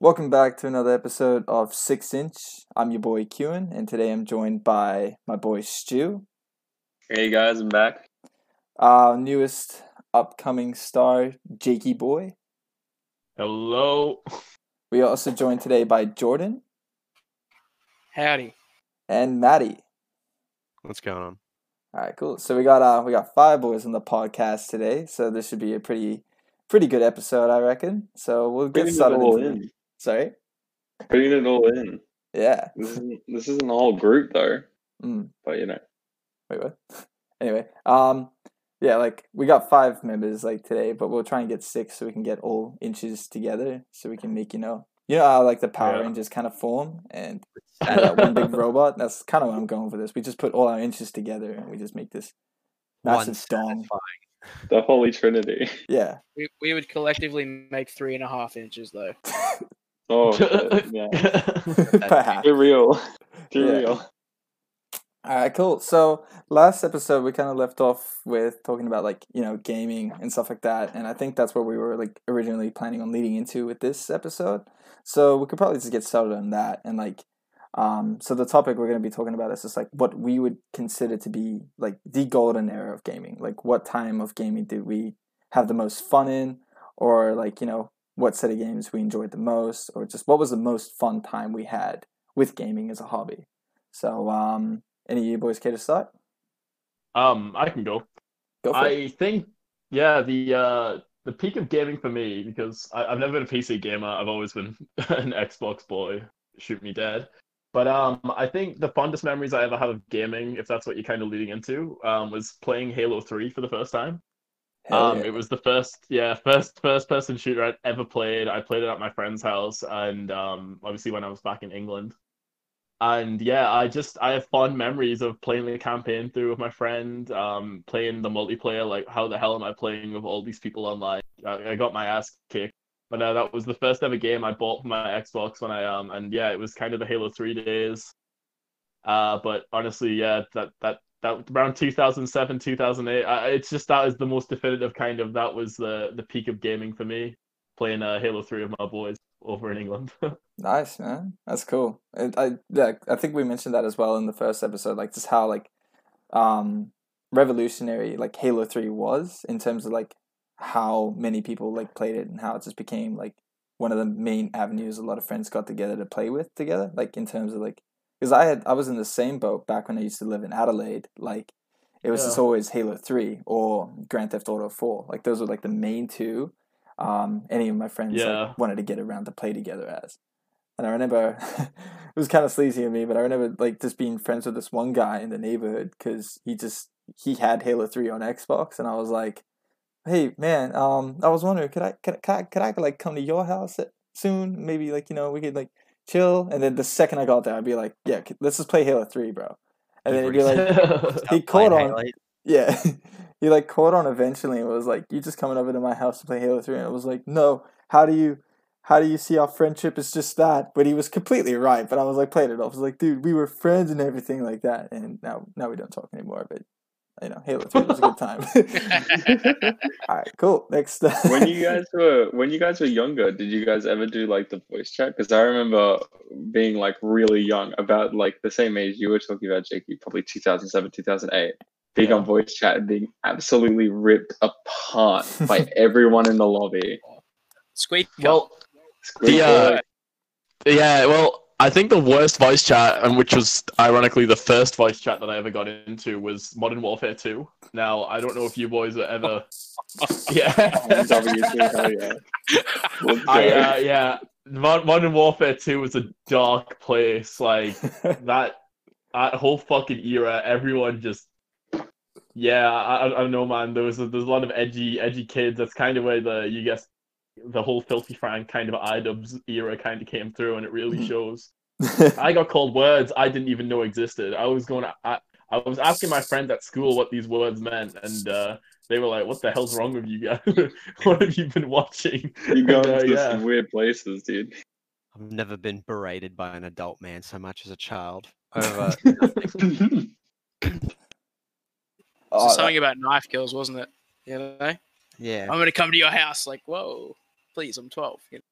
Welcome back to another episode of Six Inch. I'm your boy Kewen, and today I'm joined by my boy Stu, Hey guys, I'm back. our newest upcoming star, Jakey Boy. Hello. We are also joined today by Jordan Howdy. and Maddie. What's going on? All right, cool. So we got uh we got five boys on the podcast today, so this should be a pretty pretty good episode, I reckon. So we'll get Putting it started. All into- in. Sorry. Putting it all in. Yeah. This isn't this isn't a whole group though, Mm. but you know. Wait, what? anyway, um, yeah, like we got five members like today, but we'll try and get six so we can get all inches together, so we can make you know, you know how like the Power Yeah. Rangers kind of form and add that one big robot. That's kind of what I'm going for. This we just put all our inches together and we just make this massive dong. The Holy Trinity. Yeah, We, we would collectively make three and a half inches though. Oh shit, yeah. perhaps. Too real. Too Yeah. real. All right, cool. So last episode we kind of left off with talking about like you know gaming and stuff like that, and I think that's where we were like originally planning on leading into with this episode. So we could probably just get started on that and like, um, so the topic we're gonna be talking about is just like what we would consider to be like the golden era of gaming. Like what time of gaming did we have the most fun in, or like you know what set of games we enjoyed the most, or just what was the most fun time we had with gaming as a hobby. So um. Any of you boys care to start? um, I can go. Go for it. I think, yeah, the uh, the peak of gaming for me because I, I've never been a PC gamer. I've always been an Xbox boy. Shoot me dead. But um, I think the fondest memories I ever have of gaming, if that's what you're kind of leading into, um, was playing Halo Three for the first time. Um, yeah. it was the first, yeah, first first person shooter I'd ever played. I played it at my friend's house, and um, obviously when I was back in England. And yeah, I just I have fond memories of playing the campaign through with my friend, um, playing the multiplayer. Like, how the hell am I playing with all these people online? I, I got my ass kicked. But uh, that was the first ever game I bought for my Xbox when I um and yeah, it was kind of the Halo Three days. Uh, but honestly, yeah, that that that around 2007 2008 I, it's just that is the most definitive kind of that was the the peak of gaming for me playing uh, halo 3 with my boys over in england nice, man. That's cool. And I yeah, I think we mentioned that as well in the first episode, like just how like um revolutionary like Halo Three was in terms of like how many people like played it and how it just became like one of the main avenues a lot of friends got together to play with together. Like in terms of like because I had I was in the same boat back when I used to live in Adelaide. Like it was just always Halo Three or Grand Theft Auto Four. Like those were like the main two. Um, any of my friends Yeah. like wanted to get around to play together as. And I remember it was kind of sleazy of me, but I remember like just being friends with this one guy in the neighborhood because he just he had Halo Three on Xbox, and I was like, "Hey man, um, I was wondering, could I could, could I could I like come to your house soon? Maybe like you know we could like chill." And then the second I got there, I'd be like, "Yeah, let's just play Halo Three, bro." And then he'd be like, he caught on. Yeah. he like caught on eventually and was like, You just coming over to my house to play Halo 3 and I was like, No, how do you how do you see our friendship is just that? But he was completely right, but I was like playing it off. I was like, dude, we were friends and everything like that and now now we don't talk anymore, but you know, Halo 3 was a good time. Alright, cool. Next uh, when you guys were when you guys were younger, did you guys ever do like the voice chat? Because I remember being like really young, about like the same age you were talking about, Jakey, probably 2007, 2008. Being Yeah. on voice chat and being absolutely ripped apart by everyone in the lobby. Squeak. well Squid uh, yeah well i think the worst voice chat and which was ironically the first voice chat that i ever got into was modern warfare 2 now i don't know if you boys are ever yeah W2, yeah. I, uh, yeah, Modern Warfare 2 was a dark place. Like that, that whole fucking era, everyone just, yeah, I, I don't know, man. There was a, there's a lot of edgy, edgy kids. That's kind of where the you guess the whole filthy Frank kind of iDubbbz era kind of came through, and it really shows. I got called words I didn't even know existed. I was going, I, I was asking my friends at school what these words meant, and uh, they were like, "What the hell's wrong with you guys? what have you been watching?" You go And, uh, into yeah. some weird places, dude. I've never been berated by an adult man so much as a child. Over Oh, So something about knife kills, wasn't it? You know, I'm gonna come to your house. Like, whoa, please, I'm 12. You know?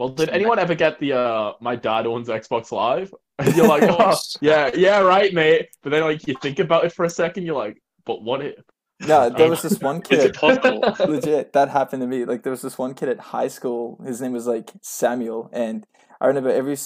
Well, did anyone ever get the uh my dad owns Xbox Live? And you're like, oh, yeah, yeah, right, mate. But then like you think about it for a second, you're like, but what if? No, there was this one kid. legit that happened to me like there was this one kid at high school his name was like samuel and i remember every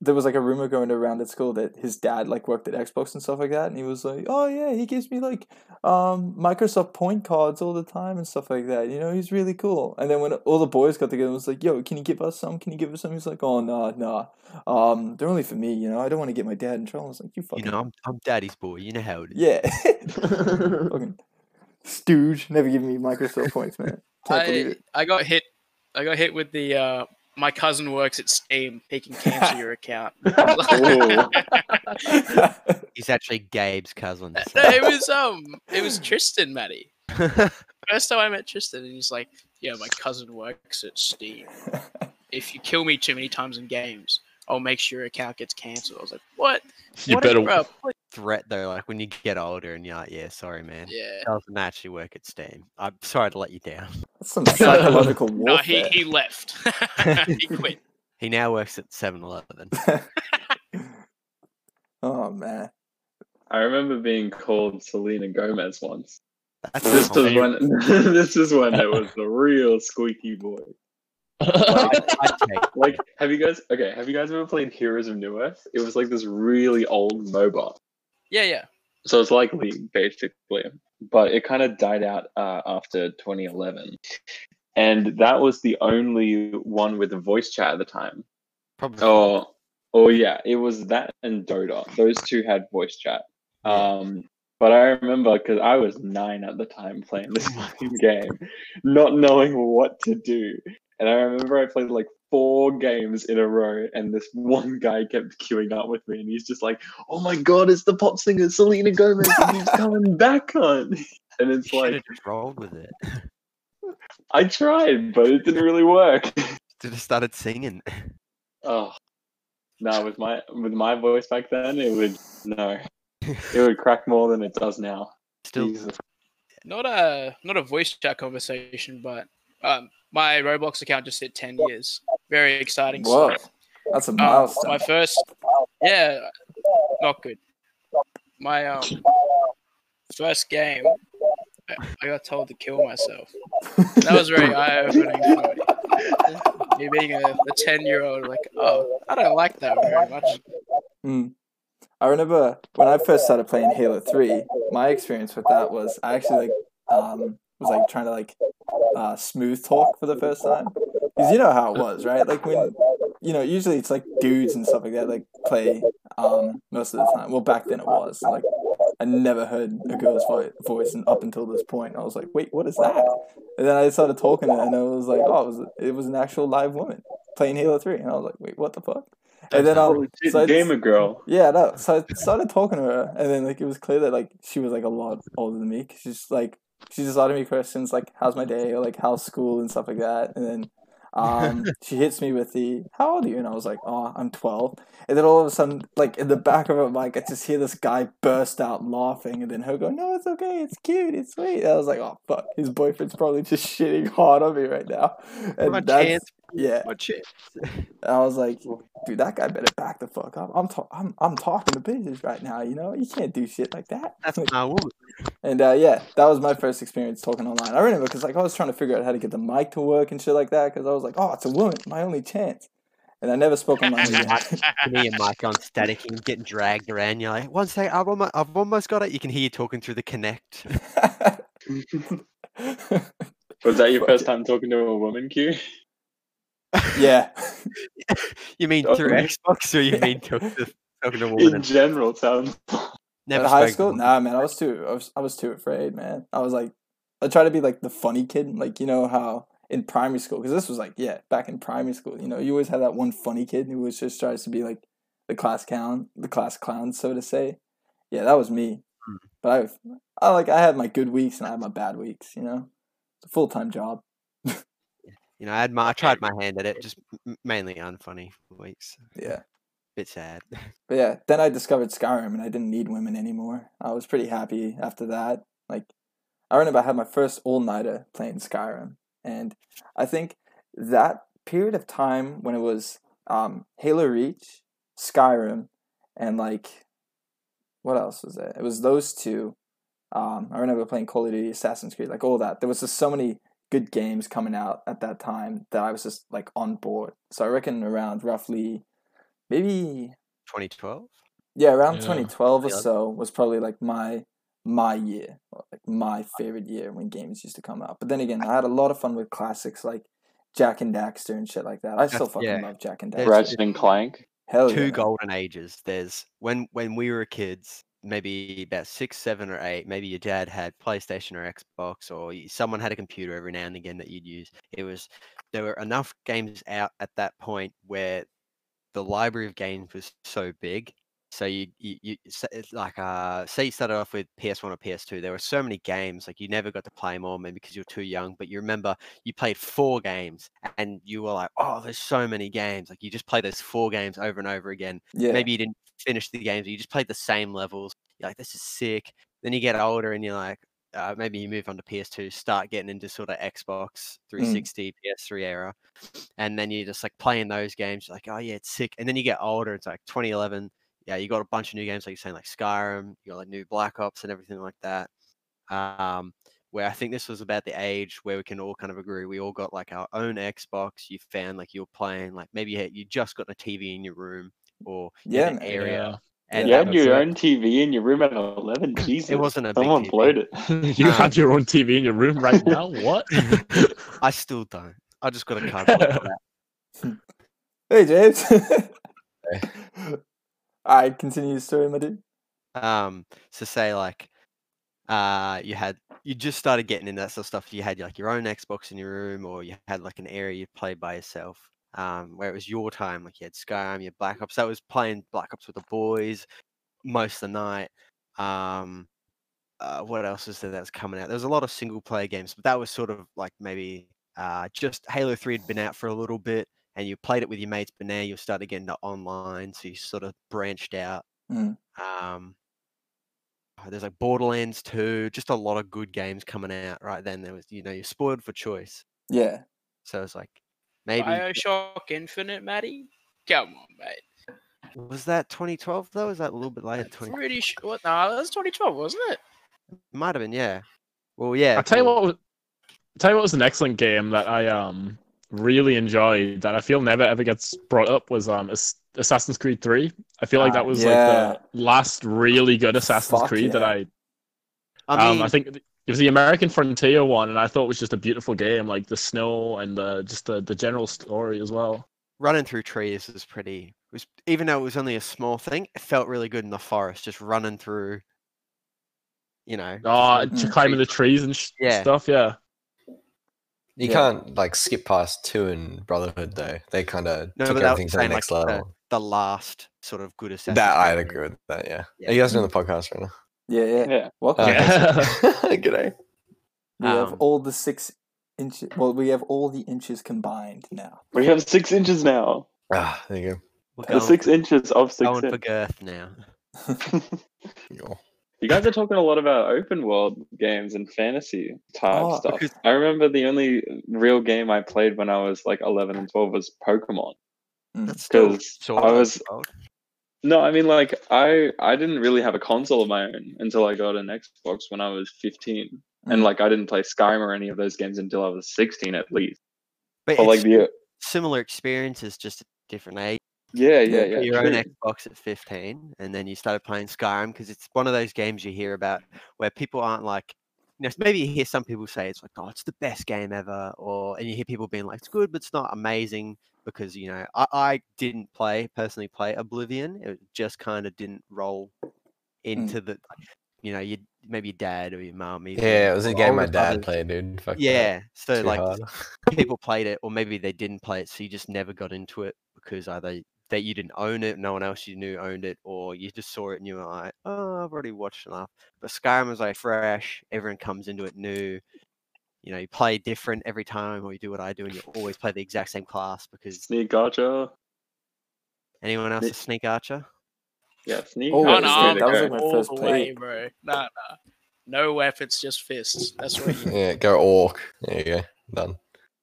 there was like a rumor going around at school that his dad like worked at xbox and stuff like that and he was like oh yeah he gives me like um microsoft point cards all the time and stuff like that you know he's really cool and then when all the boys got together and was like yo can you give us some can you give us some he's like oh no no um they're only for me you know i don't want to get my dad in trouble i was like you fucking You know, I'm, I'm daddy's boy. You know how it is. yeah fucking stooge never give me microsoft points man can't believe I it I got hit. I got hit with the. uh My cousin works at Steam. He can cancel your account. He's actually Gabe's cousin. So- it was um, it was Tristan, Matty. First time I met Tristan, and he's like, "Yeah, my cousin works at Steam. If you kill me too many times in games, I'll make sure your account gets canceled. I was like, "What? You What better. bro, what- Threat though, like when you get older and you're like, yeah, sorry, man. Yeah. Doesn't actually work at Steam. I'm sorry to let you down. That's some psychological No, he he left. he quit. He now works at 7-Eleven. oh man. I remember being called Selena Gomez once. That's This not was Okay. when this is when it was the real squeaky boy. Like, have you guys okay? Have you guys ever played Heroes of Newerth? It was like this really old MOBA. Yeah, yeah. So it's like League basically, but it kind of died out uh, after 2011, and that was the only one with a voice chat at the time. probably. Oh, oh yeah, it was that and Dota. Those two had voice chat. Um, but I remember because I was nine at the time playing this fucking game, not knowing what to do. And I remember I played like four games in a row, and this one guy kept queuing up with me, and he's just like, "Oh my god, it's the pop singer Selena Gomez, and he's coming back on." And it's should have like, just rolled with it. I tried, but it didn't really work. Did have started singing. Oh, no, with my with my voice back then, it would no, it would crack more than it does now. Still, Jesus. Not a not a voice chat conversation, but um, my Roblox account just hit ten years. Very exciting. Whoa. stuff. That's a Um, milestone. my first, yeah, not good. My um first game, I- got told to kill myself. That was very eye opening for me. Me being a, a ten year old, like, oh, I don't like that very much. Mm. I remember when I first started playing Halo Three. My experience with that was I actually like um was like trying to like uh, smooth talk for the first time because you know how it was, right? Like when you know usually it's like dudes and stuff like that like play um most of the time. Well, back then it was like I never heard a girl's vo- voice, and up until this point, I was like, wait, what is that? And then I started talking, and I was like, oh, it was it was an actual live woman playing Halo Three, and I was like, wait, what the fuck? And then um, Legit so I- gamer girl. yeah, no. So I started talking to her, and then like it was clear that like she was like a lot older than me. Cause she's like she just asked me questions like "How's my day?" or like "How's school?" and stuff like that. And then um, she hits me with the "How old are you?" and I was like, "Oh, I'm 12." And then all of a sudden, like in the back of her mic, I just hear this guy burst out laughing, and then her go, "No, it's okay, it's cute, it's sweet." And I was like, "Oh fuck, his boyfriend's probably just shitting hard on me right now." And What that's chance. Yeah. What shit? And I was like, dude, that guy better back the fuck up. I'm ta- I'm I'm talking to business right now. You know, you can't do shit like that. That's my woman. and uh, yeah, that was my first experience talking online. I remember because like I was trying to figure out how to get the mic to work and shit like that because I was like, oh, it's a woman, my only chance. And I never spoke online again. Me and Mike on static and getting dragged around. You're like, one second, I've almost, I've almost got it. You can hear you talking through the connect. Was that your first time talking to a woman, Q? Yeah. You mean through Xbox, or you mean talking to, talking to a woman? In general, sounds. Never At high school? Nah, man, I was too I was I was too afraid, man. I was like I try to be like the funny kid, like you know how in primary school because this was like yeah back in primary school you know you always had that one funny kid who was just tries to be like the class clown the class clown so to say yeah that was me Hmm. but I I like I had my good weeks and I had my bad weeks you know it's a full time job You know, I had my, I tried my hand at it, just mainly unfunny weeks. yeah Bit sad. But yeah, then I discovered Skyrim and I didn't need women anymore. I was pretty happy after that. Like, I remember I had my first all nighter playing Skyrim, and I think that period of time when it was um, Halo Reach, Skyrim, and like what else was it? It was those two. Um, I remember playing Call of Duty, Assassin's Creed, like all that. There was just so many good games coming out at that time that I was just like on board. So I reckon around roughly, maybe 2012. yeah, around Yeah. 2012 or Yeah. so was probably like my my year, or, like my favorite year when games used to come out. But then again, I had a lot of fun with classics like Jak and Daxter and shit like that. I still fucking yeah. love Jak and Daxter. Ratchet and Clank. Hell two yeah. golden ages. There's when when we were kids, maybe about six, seven, or eight. Maybe your dad had PlayStation or Xbox, or someone had a computer every now and again that you'd use. It was there were enough games out at that point where the library of games was so big. So you you, you like uh say you started off with PS1 or PS2. There were so many games like you never got to play them all, maybe because you're too young. But you remember you played four games and you were like, oh, there's so many games. Like you just play those four games over and over again Yeah. maybe you didn't finish the games, you just played the same levels. You're like, this is sick. Then you get older and you're like, uh, maybe you move on to PS2, start getting into sort of Xbox 360, PS3 era, and then you're just like playing those games. You're like, oh yeah, it's sick. And then you get older. It's like 2011. Yeah, you got a bunch of new games, like you're saying, like Skyrim. You got like new Black Ops and everything like that. Um, where I think this was about the age where we can all kind of agree. We all got like our own Xbox. You found like you were playing, like maybe you, had, you just got a TV in your room or you Yeah, had an man. area. And you had your was it. own TV in your room at 11. Jesus. It wasn't a big Someone TV. blowed it. you Um, have your own TV in your room right now. What? I still don't. I just got a cardboard. Hey, James. All right, continue your story, my dude. um, so say like, uh, you had you just started getting into that sort of stuff. You had like your own Xbox in your room, or you had like an area you played by yourself. Um, where it was your time, like you had Skyrim, you had Black Ops. That was playing Black Ops with the boys most of the night. Um, uh, what else is there that's coming out? There was a lot of single player games, but that was sort of like maybe uh, just Halo 3 had been out for a little bit and you played it with your mates, but now you're starting to get into online, so you sort of branched out. Mm. Um, oh, there's like Borderlands 2, just a lot of good games coming out right then. There was, you know, you're spoiled for choice. Yeah. So it's like maybe Bioshock Infinite, Maddie. Come on, mate. was that 2012 though? Is that a little bit later? 20 Pretty sure. What? No, that was 2012, wasn't it? might have been, yeah. Well, yeah. I'll tell you what. Was, I'll tell you what was an excellent game that I um really enjoyed that I feel never ever gets brought up was um Assassin's Creed Three. I feel like Ah, that was yeah. like the last really good Assassin's Fuck Creed that. I I mean, um I think it was the American Frontier one, and I thought it was just a beautiful game, like the snow and the just the, the general story as well. running through trees is pretty. Was even though it was only a small thing, it felt really good in the forest, just running through. You know. Ah, just Oh, like mm. climbing the trees and sh- Yeah. stuff. Yeah, You Yeah. can't like skip past two and Brotherhood though. They kind of No, took everything to the saying, like, next the, level. the last sort of good Assassin's That I'd agree with that. Yeah. Yeah. Are you guys doing the podcast right now? Yeah, yeah. Yeah. Welcome. Uh, Yeah. G'day. we have Um, all the six inches. Well, we have all the inches combined now. We have six inches now. Ah, there you We're The going, six inches of six going for inch. girth now. go. You guys are talking a lot about open world games and fantasy type Oh, stuff. because- I remember the only real game I played when I was like 11 and 12 was Pokemon. That's still 'Cause sort I of was- old. No, I mean like I I didn't really have a console of my own until I got an Xbox when I was 15. And Mm. like I didn't play Skyrim or any of those games until I was 16 at least. But But like the similar experiences, just at different age. yeah, Yeah, yeah, your own. Xbox at 15, and then you started playing Skyrim because it's one of those games you hear about where people aren't like, you know, maybe you hear some people say it's like, oh, it's the best game ever, or and you hear people being like, it's good, but it's not amazing because you know, I, I didn't play personally play Oblivion. It just kind of didn't roll hmm. into the, you know, you maybe your dad or your mum. even, Yeah, it was a game my dad played, dude. Fuck. Yeah, so like hard. people played it, or maybe they didn't play it, so you just never got into it because either that you didn't own it, no one else you knew owned it, or you just saw it and you were like, "Oh, I've already watched enough." But Skyrim was like fresh; everyone comes into it new. You know, you play different every time, or you do what I do, and you always play the exact same class because Sneak gotcha. anyone else Ni- a sneak archer? Yeah, sneak. Oh, Oh, gotcha's no, the that was go. like my all first the play. way, bro. Nah, nah. No weapons, just fists. That's what you Yeah, go orc. There you go. Done.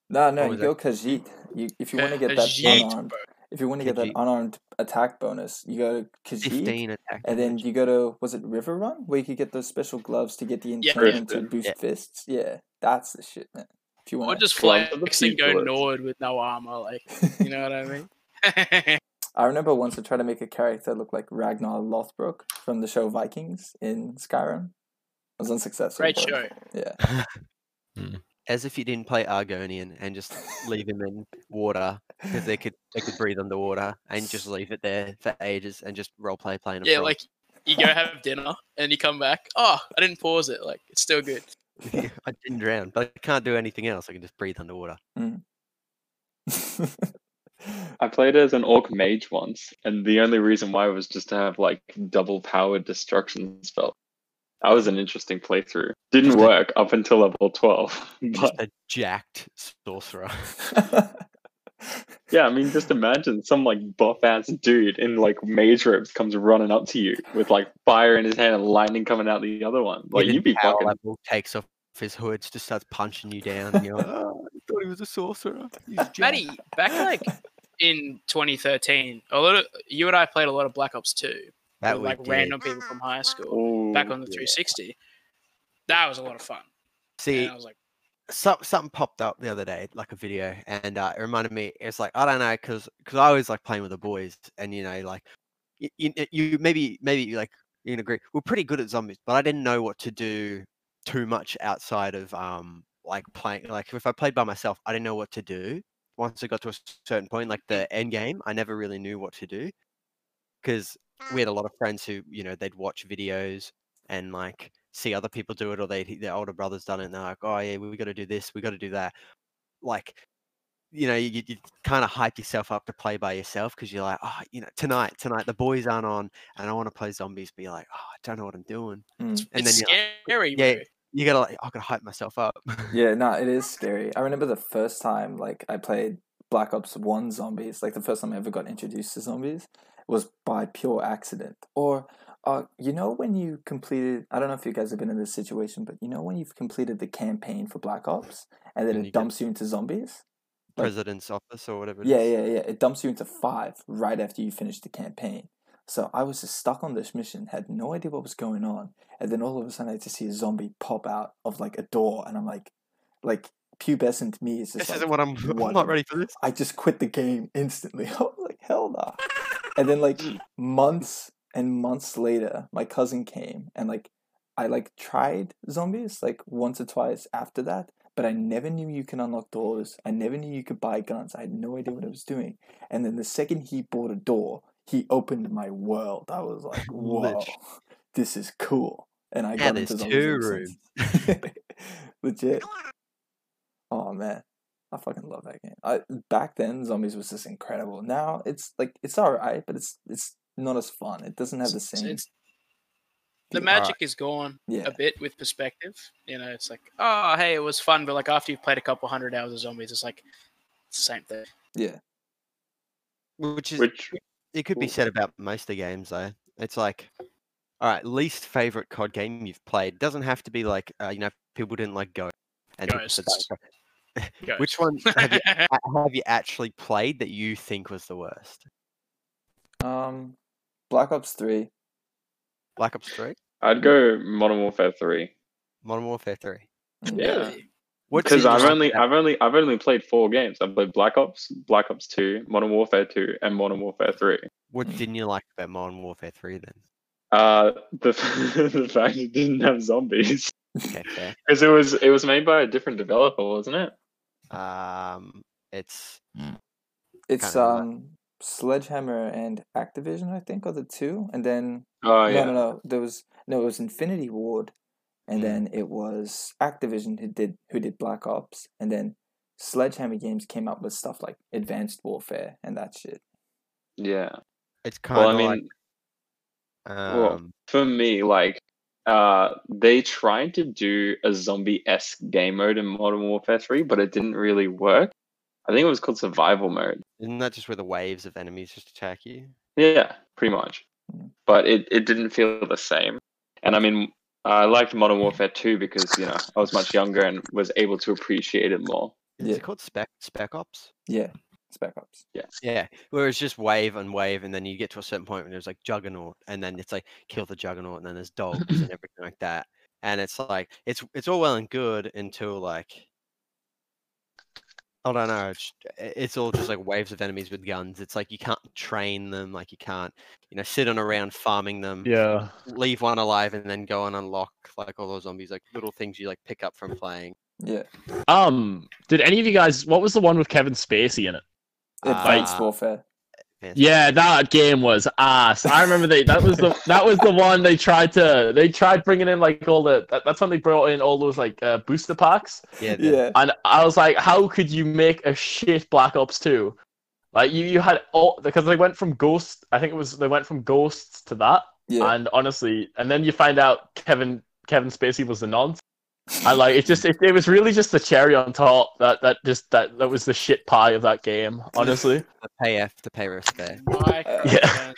No, no, What you was go Khajiit. You if you want to get that Khajiit, unarmed, bro. If you want to get that unarmed attack bonus, you go to Khajiit, Fifteen attack. and then damage. you go to was it River Run where you could get those special gloves to get the Yeah. to boost Yeah. fists. Yeah, that's the shit, man. If you Or want, just Gloves are the flex and go. Nord with no armor, like you know what I mean? I remember once I tried to make a character look like Ragnar Lothbrok from the show Vikings in Skyrim. I was unsuccessful. Great show. Yeah. Hmm. As if you didn't play Argonian and just leave him in water because they could they could breathe underwater and just leave it there for ages and just role play playing a Yeah, frog. like you go have dinner and you come back. Oh, I didn't pause it. Like it's still good. I didn't drown, but I can't do anything else. I can just breathe underwater. Mm. I played as an orc mage once, and the only reason why was just to have like double powered destruction spell. That was an interesting playthrough. Didn't Just a- work up until level twelve. Just But a jacked sorcerer. Yeah, I mean, just imagine some like buff ass dude in like mage robes comes running up to you with like fire in his hand and lightning coming out the other one. Like Even you'd be power fucking. level takes off his hood, just starts punching you down, and you're like, oh, I thought he was a sorcerer. He's jacked." Matty, back like in 2013, a lot of you and I played a lot of Black Ops 2 that with like did. random people from high school Ooh, back on the yeah. 360. That was a lot of fun. See, And I was like, some, something popped up the other day, like a video, and uh, it reminded me. It's like I don't know, because because I always like playing with the boys, and you know, like you, you, you maybe maybe you like you can agree we're pretty good at zombies, but I didn't know what to do too much outside of um like playing. Like if I played by myself, I didn't know what to do. Once I got to a certain point, like the end game, I never really knew what to do because we had a lot of friends who you know they'd watch videos and like see other people do it or they their older brothers done it and they're like oh yeah we got to do this we got to do that like you know you, you kind of hype yourself up to play by yourself because you're like oh you know tonight tonight the boys aren't on and i want to play zombies but you're like oh i don't know what i'm doing Mm. and it's then you're like, scary, yeah, you gotta like i gotta hype myself up Yeah, no, it is scary. I remember the first time like I played Black Ops One zombies, like the first time I ever got introduced to zombies, was by pure accident. Or uh, you know when you completed I don't know if you guys have been in this situation, but you know when you've completed the campaign for Black Ops and then And it dumps you into zombies? Like- president's office or whatever it Yeah, is. yeah, yeah. It dumps you into five right after you finish the campaign. So I was just stuck on this mission, had no idea what was going on, and then all of a sudden I just see a zombie pop out of like a door, and I'm like, like pubescent me is just this like, isn't what i'm what i'm not ready for this I just quit the game instantly. I was like, hell nah. And then like months and months later, my cousin came and like I like tried zombies like once or twice after that, but I never knew you can unlock doors. I never knew you could buy guns. I had no idea what I was doing. And then the second he bought a door, he opened my world. I was like, whoa, this is cool. And I Now got into two since. Legit. Oh man. I fucking love that game. I back then zombies was just incredible. Now it's like it's alright, but it's it's not as fun. It doesn't have the same. it's- the feel. magic is gone Yeah. a bit with perspective. You know, it's like, oh, hey, it was fun, but like after you've played a couple hundred hours of zombies, it's like it's the same thing. Yeah. which is Which it could be said about most of the games though. It's like, all right, least favorite COD game you've played doesn't have to be like, uh, you know, people didn't like Go. And people said Ghosts. that. Which one have you, have you actually played that you think was the worst? Um Black Ops three. Black Ops Three, I'd go Modern Warfare Three. Modern Warfare Three. Yeah. Because I've only about- I've only I've only played four games. I've played Black Ops, Black Ops Two, Modern Warfare Two, and Modern Warfare Three. what didn't you like about Modern Warfare Three then? Uh, the the fact it didn't have zombies Okay, because it was it was made by a different developer, wasn't it? Um, it's It's um Sledgehammer and Activision, I think, are the two. And then Oh no, yeah, no, no. There was no. It was Infinity Ward, and Mm. then it was Activision who did who did Black Ops, and then Sledgehammer Games came up with stuff like Advanced Warfare and that shit. yeah. it's kind Well, of I mean, like well, um, for me, like, uh, they tried to do a zombie esque game mode in Modern Warfare Three, but it didn't really work. I think it was called Survival Mode. Isn't that just where the waves of enemies just attack you? Yeah, pretty much. Mm. But it, it didn't feel the same. And I mean, I liked Modern Warfare 2 because, you know, I was much younger and was able to appreciate it more. Is Yeah. it called Spec Spec Ops? Yeah, Spec Ops. Yeah. Yeah, where it's just wave and wave, and then you get to a certain point when there's like Juggernaut, and then it's like kill the Juggernaut, and then there's dogs and everything like that. And it's like it's it's all well and good until like I don't know. It's, it's all just like waves of enemies with guns. It's like you can't train them, like you can't you know sit on around farming them, Yeah. leave one alive, and then go and unlock like all those zombies, like little things you like pick up from playing. Yeah, Um, did any of you guys? What was the one with Kevin Spacey in it? Advanced Ah. Warfare. Fantastic. Yeah, that game was ass. I remember they that was the that was the one they tried to they tried bringing in like all the that, that's when they brought in all those like uh, booster packs, yeah, Yeah, and I was like, how could you make a shit Black Ops two? Like you you had all because they went from Ghost, I think it was they went from Ghosts to that, yeah. and honestly, and then you find out Kevin Kevin Spacey was the nonce. I like it. Just it, it was really just the cherry on top that that just that that was the shit pie of that game. Honestly, the pay F to pay respect. Yeah.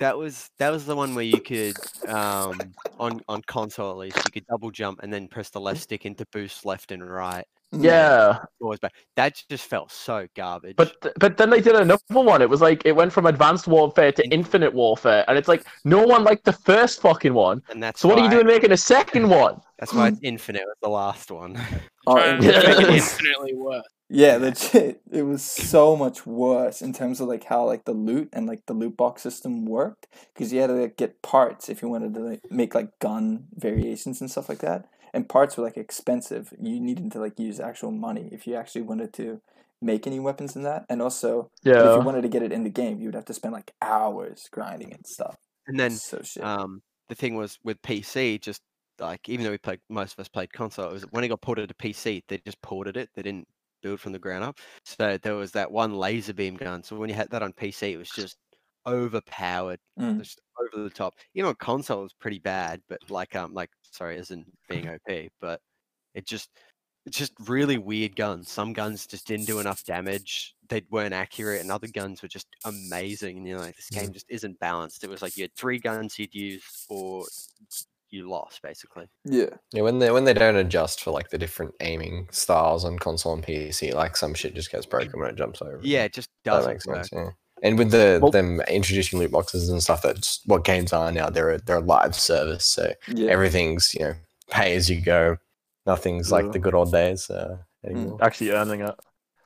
That was that was the one where you could um on on console at least you could double jump and then press the left stick into boost left and right. Yeah. Always back. That just felt so garbage. But th- but then they did another one. It was like it went from Advanced Warfare to Infinite Warfare, and it's like no one liked the first fucking one. and that's So what are you doing making a second one? That's why it's infinite was the last one. Oh, it it was- infinitely worse. Yeah, legit. It was so much worse in terms of like how like the loot and like the loot box system worked because you had to like, get parts if you wanted to like, make like gun variations and stuff like that. And parts were like expensive. You needed to like use actual money if you actually wanted to make any weapons in that. And also, if you wanted to get it in the game, you would have to spend like hours grinding and stuff. And then so um the thing was with PC just like even though we played most of us played console, it was when it got ported to PC, they just ported it. They didn't build from the ground up. So there was that one laser beam gun. So when you had that on PC, it was just overpowered, Mm. just over the top. You know, console was pretty bad, but like um like sorry, isn't being OP, but it just it's just really weird guns. Some guns just didn't do enough damage. They weren't accurate, and other guns were just amazing. And you're like, this game just isn't balanced. It was like you had three guns you'd use, or you lost basically. yeah. Yeah, when they when they don't adjust for like the different aiming styles on console and PC, like some shit just gets broken when it jumps over. Yeah, it just doesn't makes work. sense. Yeah. And with the Well- them introducing loot boxes and stuff, that's what games are now. They're a, they're a live service, so Yeah. everything's you know pay as you go. Nothing's like the good old days uh, anymore. Actually earning it.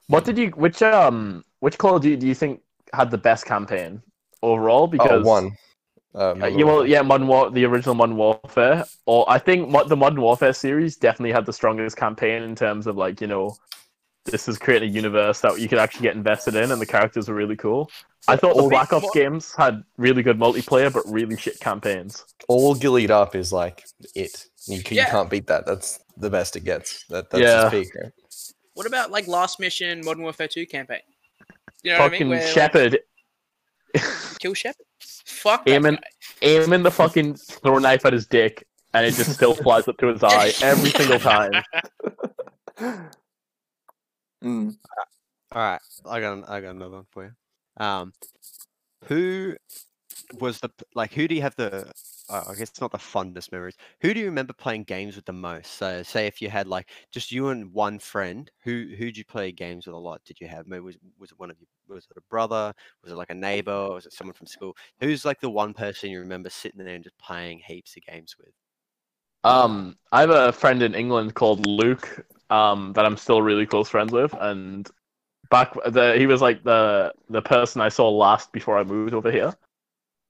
What did you? Which um? Which Call of Duty do you think had the best campaign overall? Because oh, one. Uh, Uh, yeah, well, yeah, Modern War, the original Modern Warfare, or I think mo- the Modern Warfare series definitely had the strongest campaign in terms of like you know, this is creating a universe that you could actually get invested in, and the characters are really cool. I thought the all- Black Ops What- games had really good multiplayer, but really shit campaigns. all gillied up is like it. You, ca- Yeah. you can't beat that. That's the best it gets. That, that's Yeah. the peak. Right? What about like Last Mission, Modern Warfare 2 campaign? You know what I Fucking mean? Where, like, Shepard kill Shepard. Fuck that Aiming- guy. aiming the fucking throw knife at his dick, and it just still flies up to his eye every single time. Mm. All right, I got an- I got another one for you. Um, who was the like? Who do you have the? Uh, I guess it's not the fondest memories. Who do you remember playing games with the most? So, say if you had like just you and one friend, who who'd you play games with a lot? Did you have? Maybe was was it one of you? Was it a brother? Was it like a neighbor? Was it someone from school? Who's like the one person you remember sitting there and just playing heaps of games with? Um, I have a friend in England called Luke, um, that I'm still really close friends with, and back the he was like the the person I saw last before I moved over here,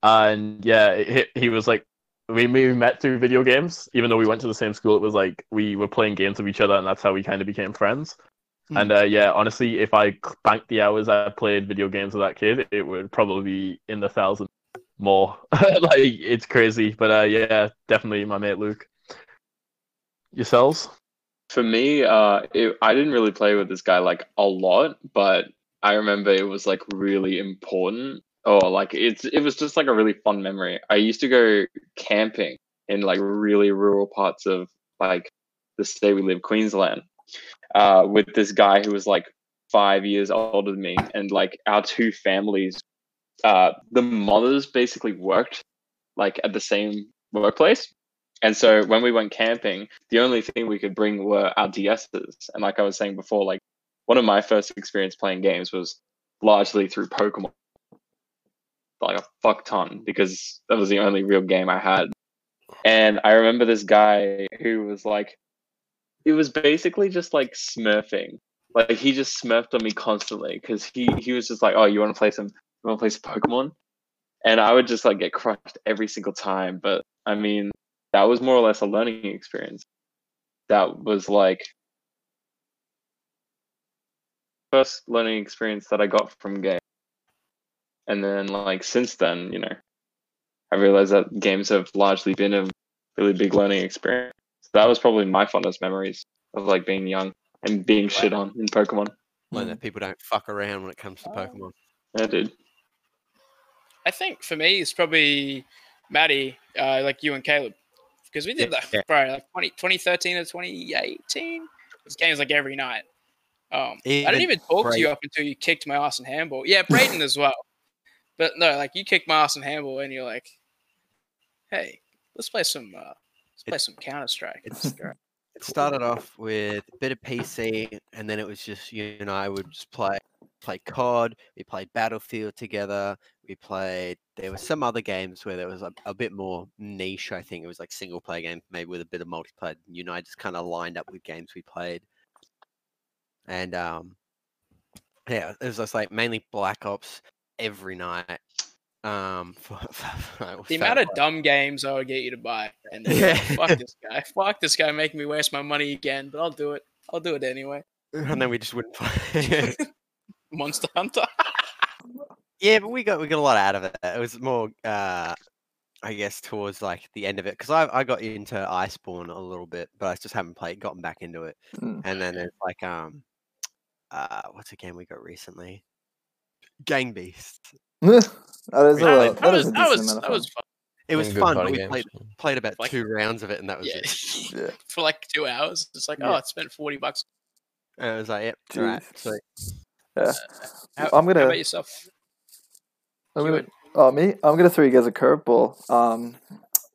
and yeah, he, he was like we we met through video games, even though we went to the same school. It was like we were playing games with each other, and that's how we kind of became friends. Hmm. And uh, yeah, honestly, if I banked the hours I played video games with that kid, it would probably be in the thousand more. like it's crazy, but uh, yeah, definitely my mate Luke. Yourselves? For me, uh, it, I didn't really play with this guy like a lot, but I remember it was like really important. Or like it's it was just like a really fun memory. I used to go camping in like really rural parts of like the state we live, Queensland, uh, with this guy who was like five years older than me, and like our two families, uh, the mothers basically worked like at the same workplace, And so when we went camping, the only thing we could bring were our DSs. And like I was saying before, like one of my first experience playing games was largely through Pokemon, like a fuck ton, because that was the only real game I had. And I remember this guy who was like, it was basically just like smurfing. Like he just smurfed on me constantly because he he was just like, oh, you want to play some, you want to play some Pokemon, and I would just like get crushed every single time. But I mean, that was more or less a learning experience. That was like first learning experience that I got from game. And then like since then, you know, I realized that games have largely been a really big learning experience. So that was probably my fondest memories of like being young and being shit on in Pokemon. Learn that people don't fuck around when it comes to Pokemon. I did. I think for me, it's probably Maddie, uh, like you and Caleb, because we did Yeah, that yeah. probably like 20, 2013 or 2018. Those games like every night. Um, I didn't Even even talk to you up until you kicked my ass in handball. Yeah, Brayden as well. But no, like you kicked my ass in handball, and you're like, "Hey, let's play some, uh, let's play It- some Counter Strike." It's it started off with a bit of PC, and then it was just you and I would just play play COD. We played Battlefield together. We played. There were some other games where there was a, a bit more niche. I think it was like single player game, maybe with a bit of multiplayer. You and I just kind of lined up with games we played, and um, yeah, it was just like mainly Black Ops every night. Um, for, for, The amount of dumb games I would get you to buy, and then, Yeah. fuck this guy, fuck this guy, making me waste my money again. But I'll do it. I'll do it anyway. and then we just wouldn't play. Monster Hunter. Yeah, but we got we got a lot out of it. It was more, uh, I guess, towards like the end of it because I I got into Iceborne a little bit, but I just haven't played, gotten back into it. Mm. And then there's like um, uh, what's a game we got recently? Gang Beast. that is a, Yeah, that, that is was a that was that fun. was fun. It was fun, but we games. played played about Like- two rounds of it, and that was Yeah, it. Yeah. for like two hours. It's like, oh, Yeah. I spent forty bucks. And it was like, yep, all right. Jeez. Yeah. How, I'm gonna. about yourself? I'm gonna. Oh, me? I'm gonna throw you guys a curveball. Um,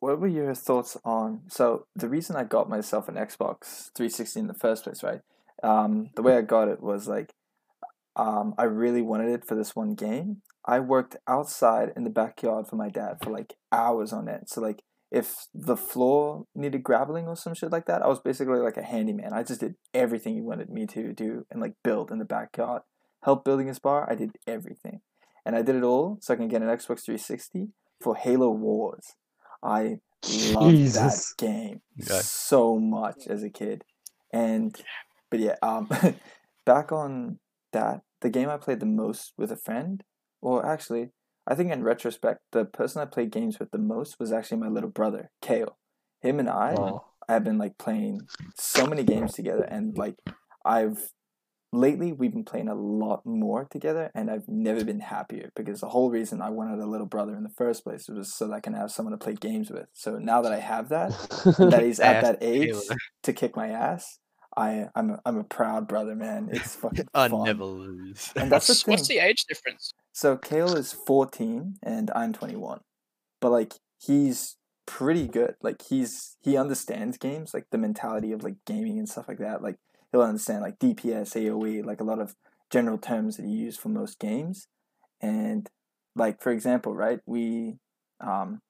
what were your thoughts on? So the reason I got myself an Xbox 360 in the first place, right? Um, the way I got it was like, um, I really wanted it for this one game. I worked outside in the backyard for my dad for like hours on end. So like, if the floor needed graveling or some shit like that, I was basically like a handyman. I just did everything he wanted me to do and like build in the backyard. Help building his bar. I did everything and I did it all so I can get an Xbox 360 for Halo Wars. I loved Jesus. that game Yeah. so much as a kid, and but yeah, um, back on that, the game I played the most with a friend, or actually, I think in retrospect, the person I played games with the most was actually my little brother, Kale. Him and I Oh. have been like playing so many games together, and like I've lately we've been playing a lot more together and I've never been happier because the whole reason I wanted a little brother in the first place was so that I can have someone to play games with. So now that I have that, that he's at that age killer. to kick my ass, I I'm a, I'm a proud brother, man. It's fucking I fun. never lose. And that's the thing. what's the age difference? So Kale is 14 and I'm 21. But like he's pretty good. Like he's he understands games, like the mentality of like gaming and stuff like that. Like he'll understand like DPS, AoE, like a lot of general terms that you use for most games. And like for example, right, we um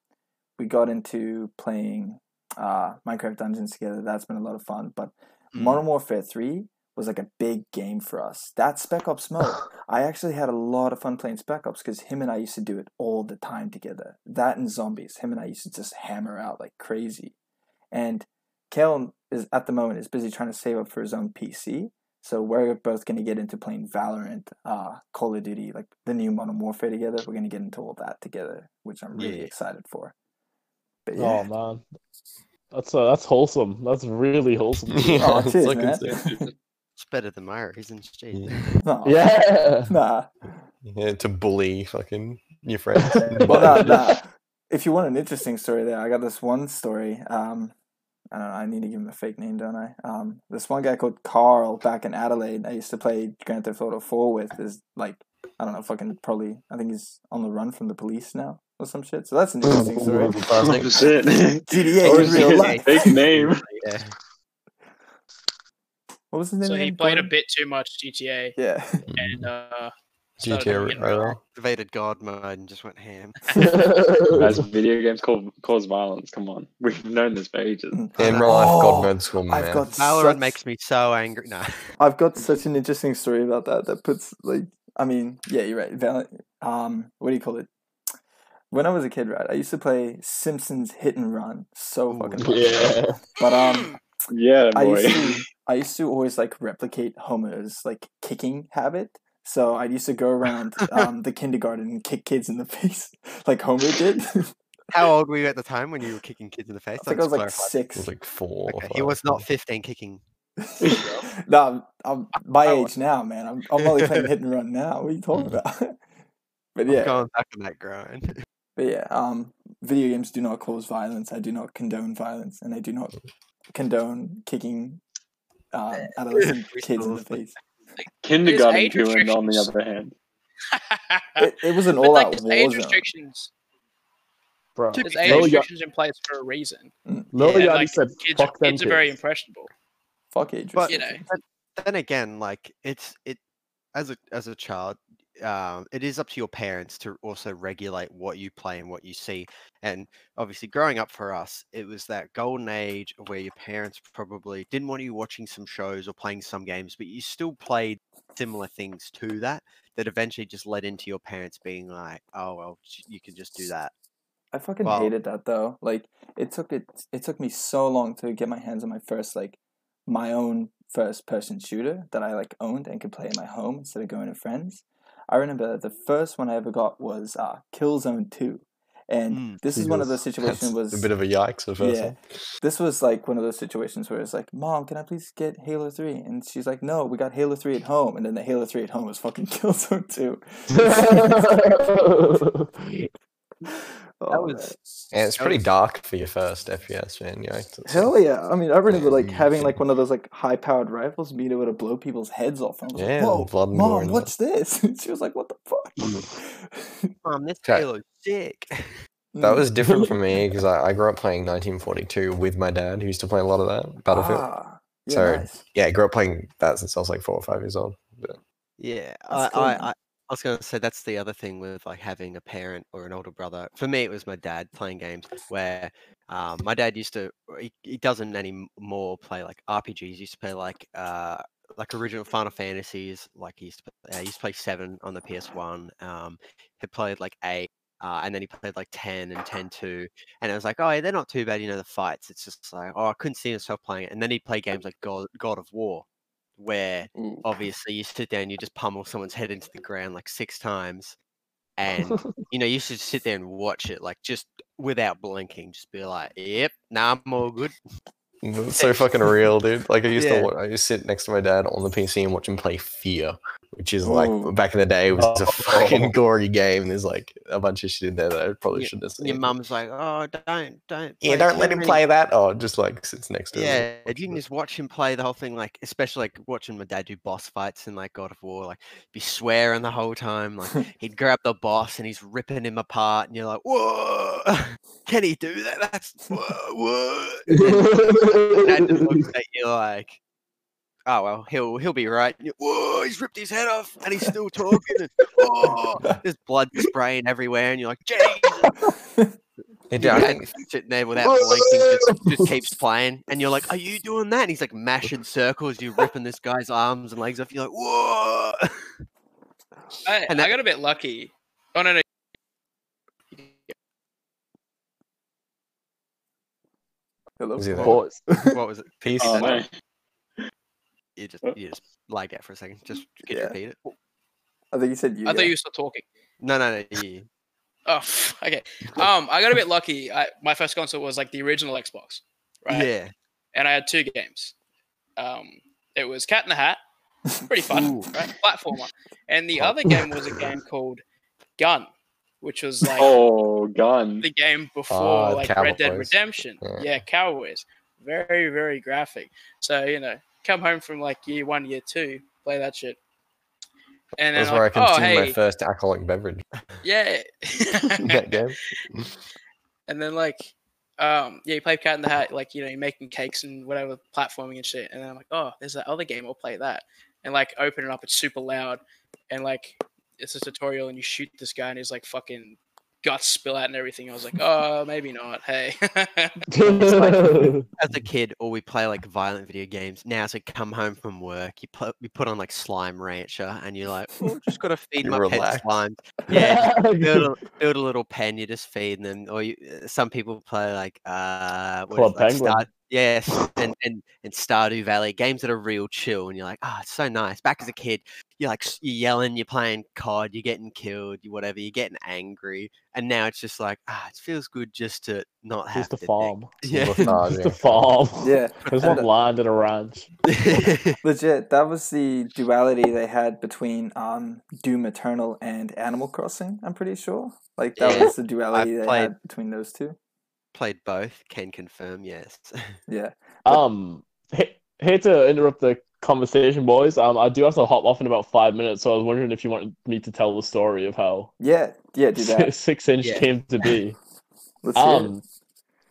we got into playing uh Minecraft Dungeons together. That's been a lot of fun. But Mm. Modern Warfare 3 was like a big game for us. That Spec Ops mode, I actually had a lot of fun playing Spec Ops because him and I used to do it all the time together. That and Zombies, him and I used to just hammer out like crazy. And Kale is at the moment is busy trying to save up for his own PC. So we're both going to get into playing Valorant, uh, Call of Duty, like the new Modern Warfare together. We're going to get into all that together, which I'm really Yeah. excited for. But Oh man, that's uh, that's wholesome. That's really wholesome. Yeah, Oh, it's cheers, looking It's better than Myra, isn't she? Yeah. no, yeah. nah. Yeah, to bully fucking your friends. well, nah, nah. If you want an interesting story, there, I got this one story. Um, I don't know. I need to give him a fake name, don't I? Um, this one guy called Carl back in Adelaide. I used to play Grand Theft Auto Four with. Is like I don't know, fucking probably. I think he's on the run from the police now. or some shit. So that's an interesting story. Classic. Shit. GTA in real life. Fake name. Yeah. What was his name? So he played a bit too much GTA Yeah. and uh, started GTA doing it in real Royale. life. Activated God mode and just went ham. As video games cause, cause violence. Come on. We've known this for ages. In real life, Oh, God mode school, man. I've got Valorant such, makes me so angry. No. I've got such an interesting story about that. That puts like, I mean, yeah, you're right. Val- um, what do you call it? When I was a kid, right, I used to play Simpsons Hit and Run so fucking much. yeah. But um, Yeah, I used to I used to always like replicate Homer's like kicking habit. So I used to go around um, the kindergarten and kick kids in the face like Homer did. How old were you at the time when you were kicking kids in the face? I think I was Let's like. It six. was like four. or Okay, He five. was not 15 kicking. no, I'm, I'm my age now, man. I'm, I'm only playing hit and run now. What are you talking about? but I'm yeah, going back on that grind. but yeah. Um, video games do not cause violence. I do not condone violence, and I do not condone kicking um, adolescent kids in the face. Kindergarten age doing on the other hand. It, it was an but all-out like there's war age zone. restrictions. Bro. There's age Lil, Yachty- restrictions in place for a reason. Mm, Lil And, Yachty like, said, kids, fuck them kids are very impressionable. Fuck age But You know. restrictions. then again, like it's it as a as a child, um, it is up to your parents to also regulate what you play and what you see. And obviously, growing up for us, it was that golden age where your parents probably didn't want you watching some shows or playing some games, but you still played similar things to that. That eventually just led into your parents being like, "Oh well, you can just do that." I fucking Wow. hated that though. Like it took it it took me so long to get my hands on my first like my own first person shooter that I like owned and could play in my home instead of going to friends. I remember the first one I ever got was uh Killzone 2. And Mm, this is one of those Jesus, situations that's was a bit of a yikes at first. Yeah. this was like one of those situations where it's like, Mom, can I please get Halo 3? And she's like, No, we got Halo 3 at home. And then the Halo 3 at home was fucking Killzone 2. That Oh, was man. And it's pretty was- dark for your first FPS, man. You know, it's- Hell yeah! I mean, I remember like Mm, having like one of those like high-powered rifles, being able to blow people's heads off. And I was Yeah, like, "Whoa, blood and gore mom, and what's this?" she was like, "What the fuck?" Mom, this Okay. Halo's sick. That Mm. was different for me because I, I grew up playing 1942 with my dad, who used to play a lot of that Battlefield. Ah, yeah, So, nice. Yeah, I grew up playing that since I was like four or five years old. But Yeah, I, cool, I. I, I was gonna say that's the other thing with like having a parent or an older brother. For me, it was my dad playing games where um, my dad used to. He, he doesn't anymore play like RPGs. He used to play like uh like original Final Fantasies. Like he used to, play, uh, he used to play seven on the PS One. Um, he played like eight. Uh, and then he played like 10 and 10 2 and it was like oh yeah they're not too bad you know the fights it's just like oh i couldn't see myself playing it and then he'd play games like god, god of war where Ooh. obviously you sit there and you just pummel someone's head into the ground like six times and you know you should sit there and watch it like just without blinking just be like yep nah i'm all good it's so fucking real, dude. Like I used Yeah. to, I used to sit next to my dad on the PC and watch him play Fear, which is like Ooh. back in the day it was a Oh. fucking gory game. There's like a bunch of shit in there that I probably shouldn't have seen. your mum's like oh don't don't yeah, don't let him many-" play that. Oh, just like sits next to him. yeah and you can just watch him play the whole thing like especially like watching my dad do boss fights in like god of war like be swearing the whole time like he'd grab the boss and he's ripping him apart and you're like whoa can he do that that's whoa, whoa. And then just looks at you like, oh well, he'll he'll be right. You- Whoa, he's ripped his head off and he's still talking. And, oh, there's blood spraying everywhere, and you're like, Jesus. Yeah, dude, I Your think dad sitting there without blinking, oh, just, just keeps playing, and you're like, "Are you doing that?" And he's like mashing circles, you ripping this guy's arms and legs off. You're like, "Whoa!" I, And I got a bit lucky. Oh no, no. Hello. Is he there? What was it? Peace. Oh, that- no. You just you just lagged out for a second. Just can you repeat it? I think you said you. I thought yeah. you were still talking. No, no, no. You, Oh, okay. Um, I got a bit lucky. I, my first console was like the original Xbox, right? Yeah. And I had two games. Um, it was Cat in the Hat, pretty fun, right? Platformer, and the other game was a game called Gun, which was like Oh, gun. the game before Ah, like Red Dead Redemption. Yeah. Yeah, Cowboys. Very, very graphic. So, you know, come home from like year one, year two, play that shit. And That's where I like, oh consumed my first alcoholic beverage. Yeah. that game. and then like um yeah you play cat in the hat like you know you're making cakes and whatever platforming and shit and then i'm like oh there's that other game i'll play that and like open it up it's super loud and like it's a tutorial and you shoot this guy and he's like fucking guts spill out and everything i was like oh maybe not hey As a kid, or we play like violent video games. Now, as I come home from work, you put you put on like Slime Rancher, and you're like, oh, just gotta feed my relax. pet slime. Yeah, build a, build a little pen. You're just feeding them. Or you, uh, some people play like uh, what Club is like Penguin. Star- yes, and, and and Stardew Valley games that are real chill, and you're like, oh, it's so nice. Back as a kid, you're like you're yelling, you're playing COD, you're getting killed, you whatever, you're getting angry, and now it's just like, ah, it feels good just to not have Just a to think." farm. Yeah. Just a farm. Yeah, There's And, one land and a ranch. legit. That was the duality they had between um, Doom Eternal and Animal Crossing. I'm pretty sure. Like that Yeah. was the duality they played- had between those two. Played both, can confirm, yes. Yeah. Um, h- hate to interrupt the conversation, boys. Um, I do have to hop off in about five minutes, so I was wondering if you wanted me to tell the story of how Yeah. Yeah. Do that. six inch Yeah. came to be. Let's hear it. Um,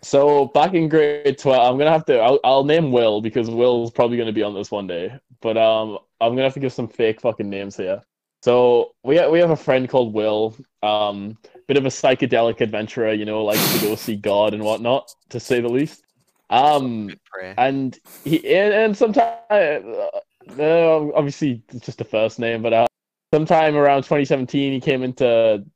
so back in grade twelve, I'm gonna have to. I'll, I'll name Will because Will's probably gonna be on this one day. But um, I'm gonna have to give some fake fucking names here. So we ha- we have a friend called Will. Um, bit of a psychedelic adventurer, you know, likes to go see God and whatnot, to say the least. Um, and he and, and sometime uh, uh, obviously it's just a first name, but uh, sometime around 2017 he came into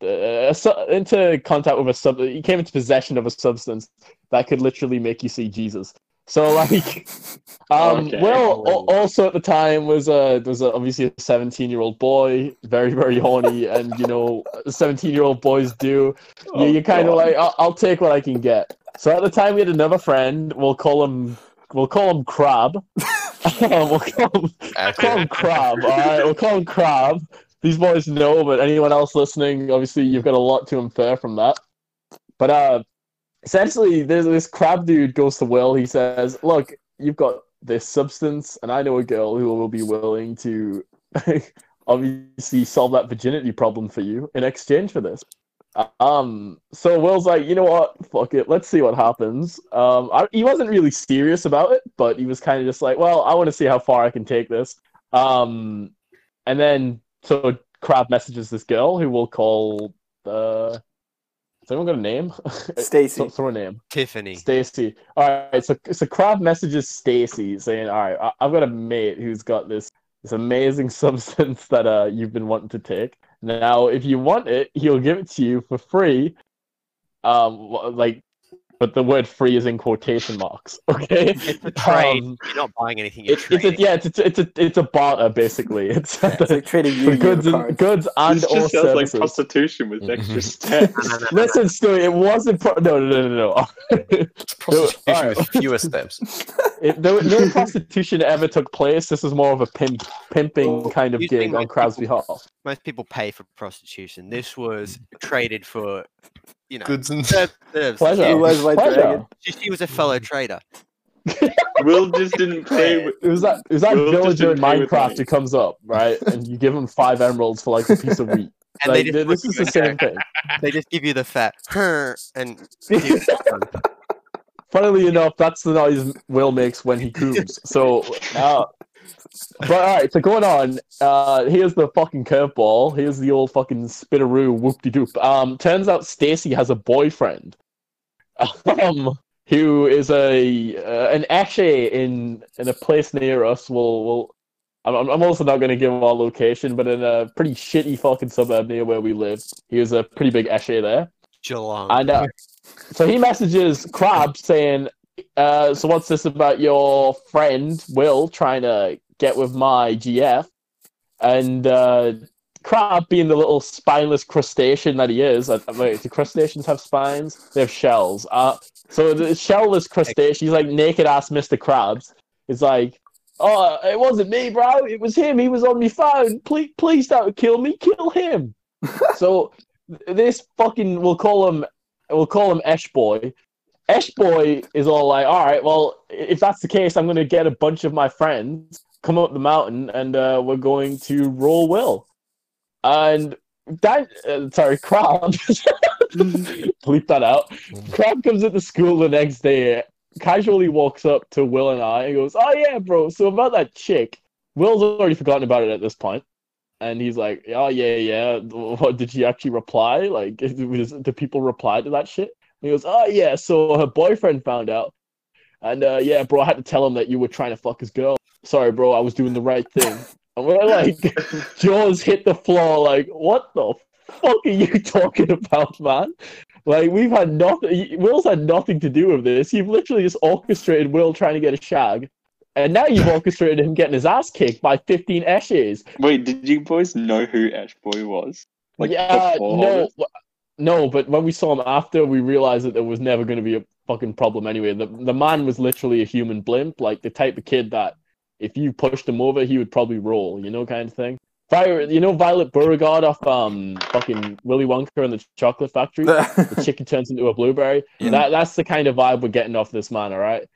uh, su- into contact with a sub. He came into possession of a substance that could literally make you see Jesus. So like, um, Okay. Will also at the time was a was a, obviously a 17 year old boy, very very horny, and you know 17 year old boys do. you, Oh, you kind of like I'll, I'll take what I can get. So at the time we had another friend. We'll call him we'll call him Crab. we'll call him, call him Crab. All right, we'll call him Crab. These boys know, but anyone else listening, obviously you've got a lot to infer from that. But uh, essentially, there's this Crab dude goes to Will. He says, "Look, you've got this substance, and I know a girl who will be willing to." obviously solve that virginity problem for you in exchange for this um, so Will's like, you know what? Fuck it. Let's see what happens. Um, I, he wasn't really serious about it, but he was kind of just like, well, I want to see how far I can take this. Um, and then so Crab messages this girl who we'll call uh, has anyone got a name? Stacy. Throw- throw a name. Tiffany. Stacy. All right, so so Crab messages Stacy saying, "All right, I, I've got a mate who's got this this amazing substance that uh you've been wanting to take. Now, if you want it, he'll give it to you for free. Um, like, but the word "free" is in quotation marks. Okay, It's a trade. Um, You're not buying anything. You're it, it's a, yeah, it's a, it's a it's a barter basically. It's It's like trading for you goods and cards. goods and This or just sounds like prostitution with extra steps. Listen, Stu, it wasn't. Pro- no, no, no, no, no. It's prostitution alright. with fewer steps. It, no, no prostitution ever took place. This is more of a pimp, pimping kind of gig on most Crab's people- behalf. Most people pay for prostitution. This was traded for, you know, Goods and ser- services. Pleasure. It was White Pleasure. Dragon. She, she was a fellow trader. Will just didn't pay. With, It was that it was that Will villager in didn't pay with Minecraft money. who comes up, right? And you give him five emeralds for like a piece of wheat. And Like, they th- just this is the same thing. They just give you the fat, "Huh," and give you the Funnily enough, that's the noise Will makes when he cooms. So, uh, but all right. So going on. Uh, here's the fucking curveball. Here's the old fucking spitteroo whoop de doop. Um, turns out Stacy has a boyfriend. Um, who is a uh, an Ashe in in a place near us. We'll. I'm, I'm I'm also not going to give our location, but in a pretty shitty fucking suburb near where we live. He was a pretty big Ashe there. Geelong. And uh, so he messages Crab saying, uh, "So what's this about your friend Will trying to get with my GF?" And uh, Crab, being the little spineless crustacean that he is, uh, wait, do crustaceans have spines? They have shells. Uh, so the shellless crustacean, he's like naked ass Mr. Krabs. Is like, "Oh, it wasn't me, bro. It was him. He was on my phone. Please, please don't kill me. Kill him." so this fucking we'll call him we'll call him Esh Boy. Esh Boy is all like, all right, well, if that's the case, I'm gonna get a bunch of my friends, come up the mountain, and uh, we're going to roll Will. And that uh, sorry, Crab. Bleep that out. Crab comes into school the next day, casually walks up to Will and I and goes, "Oh yeah, bro. So about that chick." Will's already forgotten about it at this point, and he's like, "Oh yeah, yeah. What did she actually reply? Like, did people reply to that shit?" And he goes, "Oh yeah. So her boyfriend found out, and uh, yeah, bro, I had to tell him that you were trying to fuck his girl. Sorry, bro. I was doing the right thing." And we're like, jaws hit the floor. Like, what the fuck are you talking about, man? Like, we've had nothing. Will's had nothing to do with this. You've literally just orchestrated Will trying to get a shag, and now you've orchestrated him getting his ass kicked by 15 Eshes. Wait, did you boys know who Ash Boy was? Like yeah, no, no. But when we saw him after, we realized that there was never going to be a fucking problem anyway. The the man was literally a human blimp, like the type of kid that if you pushed him over, he would probably roll, you know, kind of thing. Fire, you know, Violet Beauregarde off um fucking Willy Wonka and the Chocolate Factory. the chicken turns into a blueberry. Yeah. That that's the kind of vibe we're getting off this man. All right,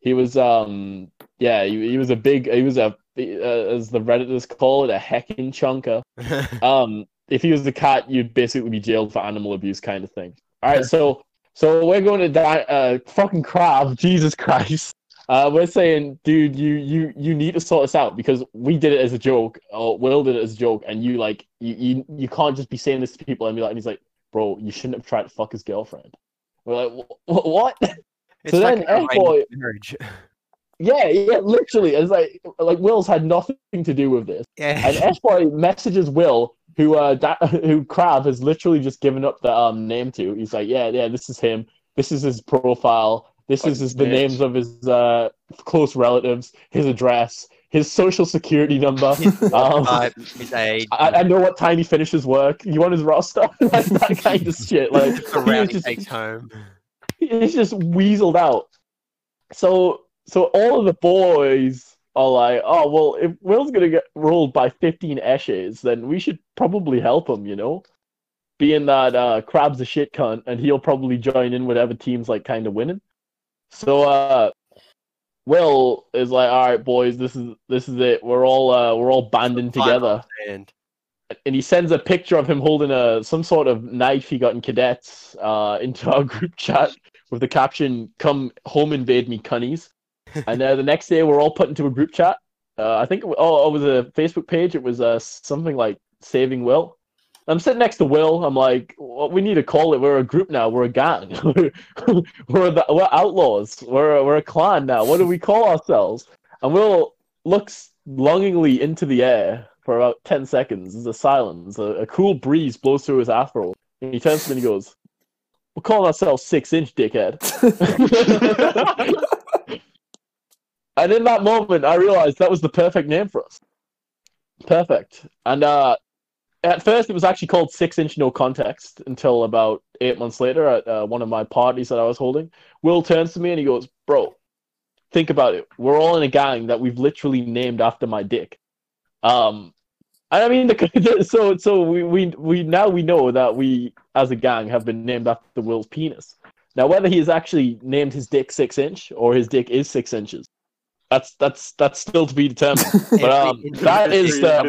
he was um yeah he, he was a big he was a uh, as the redditors call it a heckin' chunker. Um, if he was the cat, you'd basically be jailed for animal abuse, kind of thing. All right, so so we're going to die. Uh, fucking crab, Jesus Christ. Uh, we're saying, dude, you you you need to sort this out because we did it as a joke, or Will did it as a joke, and you like you you, you can't just be saying this to people and be like, and he's like, bro, you shouldn't have tried to fuck his girlfriend. We're like, "Wh- wh- what? It's So like then an F-boy- marriage. Yeah, yeah, literally. It's like like Will's had nothing to do with this. Yeah. And S boy messages Will, who uh da- who Crab has literally just given up the um name to. He's like, yeah, yeah, this is him. This is his profile. This is his, the names of his uh close relatives, his address, his social security number. um, Uh, his age. I, I know what time he finishes work. You want his roster, like that kind of shit. Like the he route he just takes home. it's just weaseled out. So so all of the boys are like, oh well, if Will's gonna get rolled by fifteen eshes, then we should probably help him, you know? Being that uh Crab's a shit cunt and he'll probably join in whatever team's like kind of winning. So uh Will is like, all right, boys, this is this is it. We're all uh we're all banding together And and he sends a picture of him holding a some sort of knife he got in cadets uh, into our group chat with the caption "Come home, invade me, cunnies." and uh, the next day, we're all put into a group chat. Uh, I think it, wa- oh, it was a Facebook page. It was uh, something like "Saving Will." I'm sitting next to Will. I'm like, well, we need to call it. We're a group now. We're a gang. we're the, we're outlaws. We're a, we're a clan now. What do we call ourselves? And Will looks longingly into the air for about 10 seconds. There's a silence. A, a cool breeze blows through his afro. And he turns to me and he goes, We're calling ourselves Six Inch, dickhead. and in that moment, I realized that was the perfect name for us. Perfect. And uh, at first, it was actually called Six Inch No Context until about eight months later at uh, one of my parties that I was holding. Will turns to me and he goes, Bro, think about it. We're all in a gang that we've literally named after my dick. Um, and I mean, the, so so we, we we now we know that we as a gang have been named after Will's penis. Now, whether he has actually named his dick six inch or his dick is six inches, that's that's that's still to be determined. But um, that is the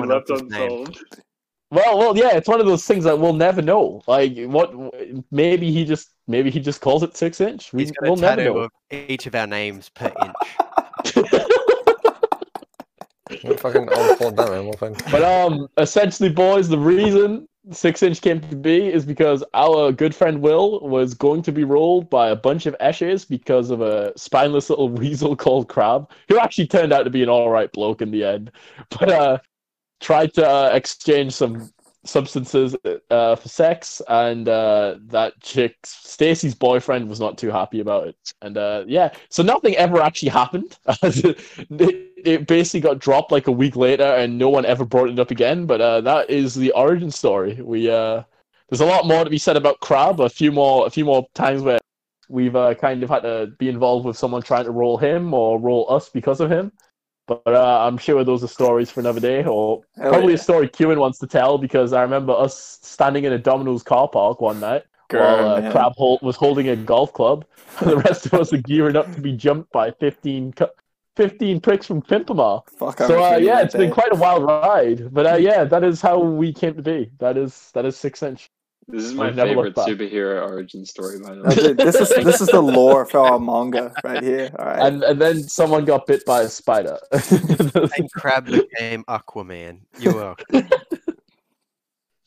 well, well, yeah, it's one of those things that we'll never know. Like, what? Maybe he just maybe he just calls it six inch. We, He's got we'll a never tattoo know. of each of our names per inch. What fucking old Paul Dunham, what fucking- But um, essentially, boys, the reason six inch came to be is because our good friend Will was going to be rolled by a bunch of eshes because of a spineless little weasel called Crab, who actually turned out to be an all right bloke in the end, but uh, tried to uh, exchange some substances uh, for sex, and uh, that chick, Stacy's boyfriend, was not too happy about it. And uh, yeah, so nothing ever actually happened. it, it basically got dropped like a week later, and no one ever brought it up again. But uh, that is the origin story. We uh, there's a lot more to be said about Crab. A few more, a few more times where we've kind of had to be involved with someone trying to roll him or roll us because of him. But uh, I'm sure those are stories for another day, or Hell probably yeah. a story Kieran wants to tell because I remember us standing in a Domino's car park one night while uh. Crab Holt was holding a golf club. and the rest of us are gearing up to be jumped by 15 cu- 15 picks from Pimpama. Fuck. So uh, yeah, it's been quite a wild ride, but uh, yeah, that is how we came to be. That is that is six inch. This is my I've favorite superhero origin story, by the No, way. dude, this is this is the lore for our manga right here. All right. And and then someone got bit by a spider. And Crab became Aquaman. You are.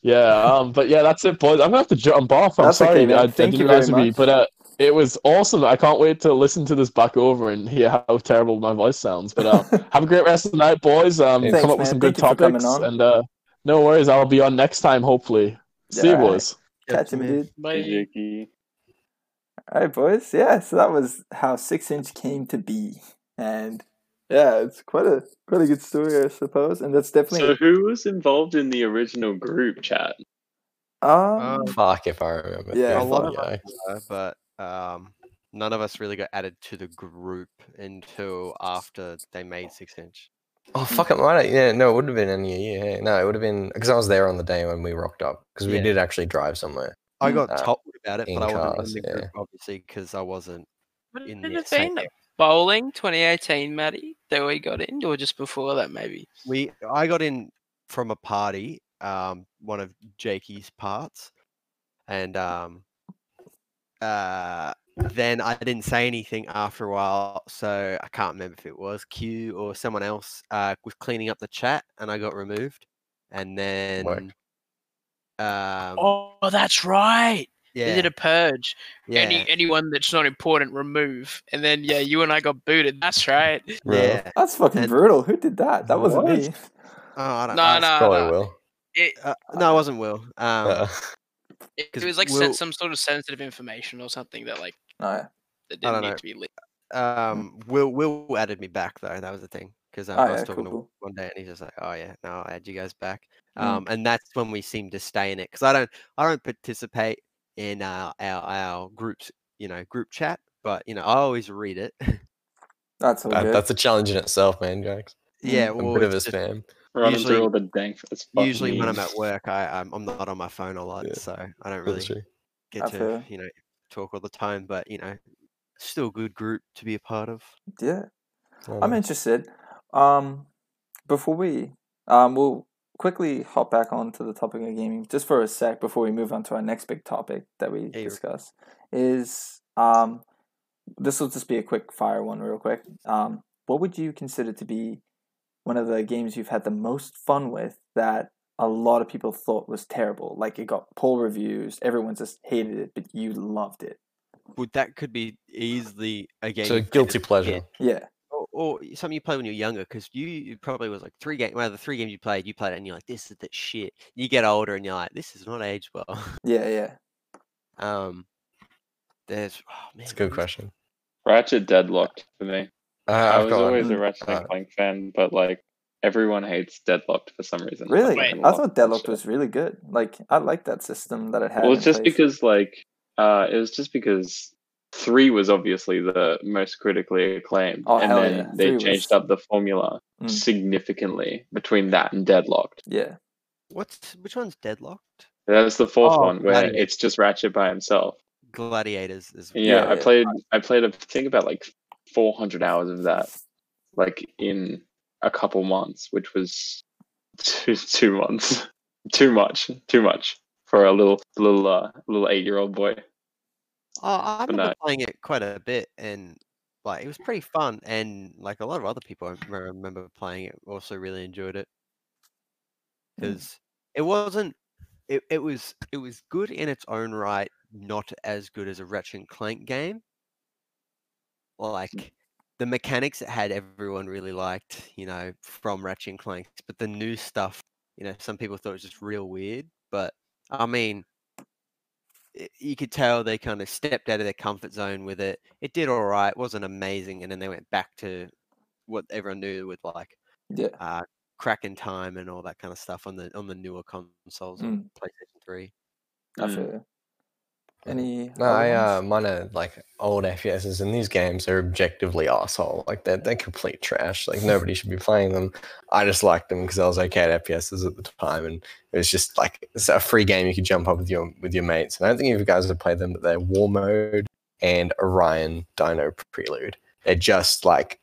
yeah, um, but yeah, that's it, boys. I'm gonna have to jump off. I'm That's sorry, man. I, I Thank didn't you realize very it'd be, but uh, it was awesome. I can't wait to listen to this back over and hear how terrible my voice sounds. But uh, have a great rest of the night, boys. Um, Thanks, come up man. with some good Thank you for coming topics, and uh, no worries, I'll be on next time, hopefully. See you, Yeah, alright. boys. Catch him, dude. Bye. Jiki. All right, boys. Yeah, so that was how Six Inch came to be, and yeah, it's quite a quite a good story, I suppose. And that's definitely. So who was involved in the original group chat? um, Um, Fuck if I remember. Yeah, a lot of yeah. us were, but um, none of us really got added to the group until after they made six inch. Oh fuck it, might have, yeah, no, it wouldn't have been any year. Yeah, no, it would have been because I was there on the day when we rocked up because we Yeah. did actually drive somewhere. I got Uh, told about it, in but I wasn't cars, in the yeah. group obviously because I wasn't Would in it the have same. been bowling 2018, Matty, that we got in, or just before that, maybe? We I got in from a party, um, one of Jakey's parts, and um, uh, then I didn't say anything after a while, so I can't remember if it was Q or someone else uh, was cleaning up the chat, and I got removed, and then um, Oh, that's right. yeah, They did a purge. yeah, Any anyone that's not important, remove. And then yeah, you and I got booted. That's right. yeah. that's fucking and- brutal. Who did that? That wasn't What? me. Oh, I don't No, know. no, Probably no. will. It, Uh, no, it wasn't Will. Um, Uh, it, it 'Cause was like Will- sen- some sort of sensitive information or something that like Oh, yeah. that I didn't don't need know. to be leaked. um, Will Will added me back though. That was the thing because um, Oh, I was yeah, talking cool, to cool. one day and he's just like, "Oh yeah, no, I'll add you guys back." Mm. Um, and that's when we seem to stay in it because I don't I don't participate in uh, our our groups you know group chat, but you know I always read it. That's all that- good. that's a challenge in itself, man, Jokes. yeah, A well, bit of a it's just- spam. Running Usually- through all the dank. It's fucking usually when I'm at work, I I'm, I'm not on my phone a lot, Yeah, so I don't really get I to feel. you know talk all the time. But you know, still a good group to be a part of. yeah. I'm interested. Um, before we, um, we'll quickly hop back onto the topic of gaming just for a sec before we move on to our next big topic that we Hey, discuss. Is um, this will just be a quick fire one, real quick. Um, what would you consider to be one of the games you've had the most fun with that a lot of people thought was terrible? Like it got poor reviews, everyone just hated it, but you loved it. Would that could be easily a game So guilty pleasure. kid. Yeah, or, or something you played when you were younger because you you probably was like three games well the three games you played you played it and you're like this is the shit you get older and you're like this is not aged well yeah, yeah. um there's oh, man, It's a good question. Ratchet deadlocked for me. Uh, I was got always one. a Ratchet and Uh, Clank fan, but like everyone hates Deadlocked for some reason. Really, Wait. I thought Deadlocked was really good. Like I like that system that it had. Well, it's just place. because like uh, it was just because three was obviously the most critically acclaimed, Oh, and then yeah. they Three changed was- up the formula Mm. significantly between that and Deadlocked. yeah, what's which one's deadlocked That's the fourth Oh, one where it's just Ratchet by himself. gladiators is Yeah, Yeah, I played. I played. I think about like 400 hours of that, like in a couple months, which was two two months. too much. Too much for a little little uh, little eight year old boy. oh i remember no. playing it quite a bit and like it was pretty fun and like a lot of other people i remember playing it also really enjoyed it Mm. because it wasn't it, it was it was good in its own right not as good as a Ratchet and Clank game like the mechanics it had everyone really liked you know from Ratchet and Clank but the new stuff you know some people thought it was just real weird but I mean i- you could tell they kind of stepped out of their comfort zone with it it did all right wasn't amazing and then they went back to what everyone knew with like yeah. uh, crack in time and all that kind of stuff on the on the newer consoles on PlayStation Three. I Mm. feel you. Any? No, I uh, mine are like old FPSs, and these games are objectively asshole. Like they're they're complete trash. Like nobody should be playing them. I just liked them because I was okay at FPSs at the time, and it was just like it's a free game you could jump up with your with your mates. And I don't think if you guys have played them, but they're War Mode and Orion Dino Prelude. They're just like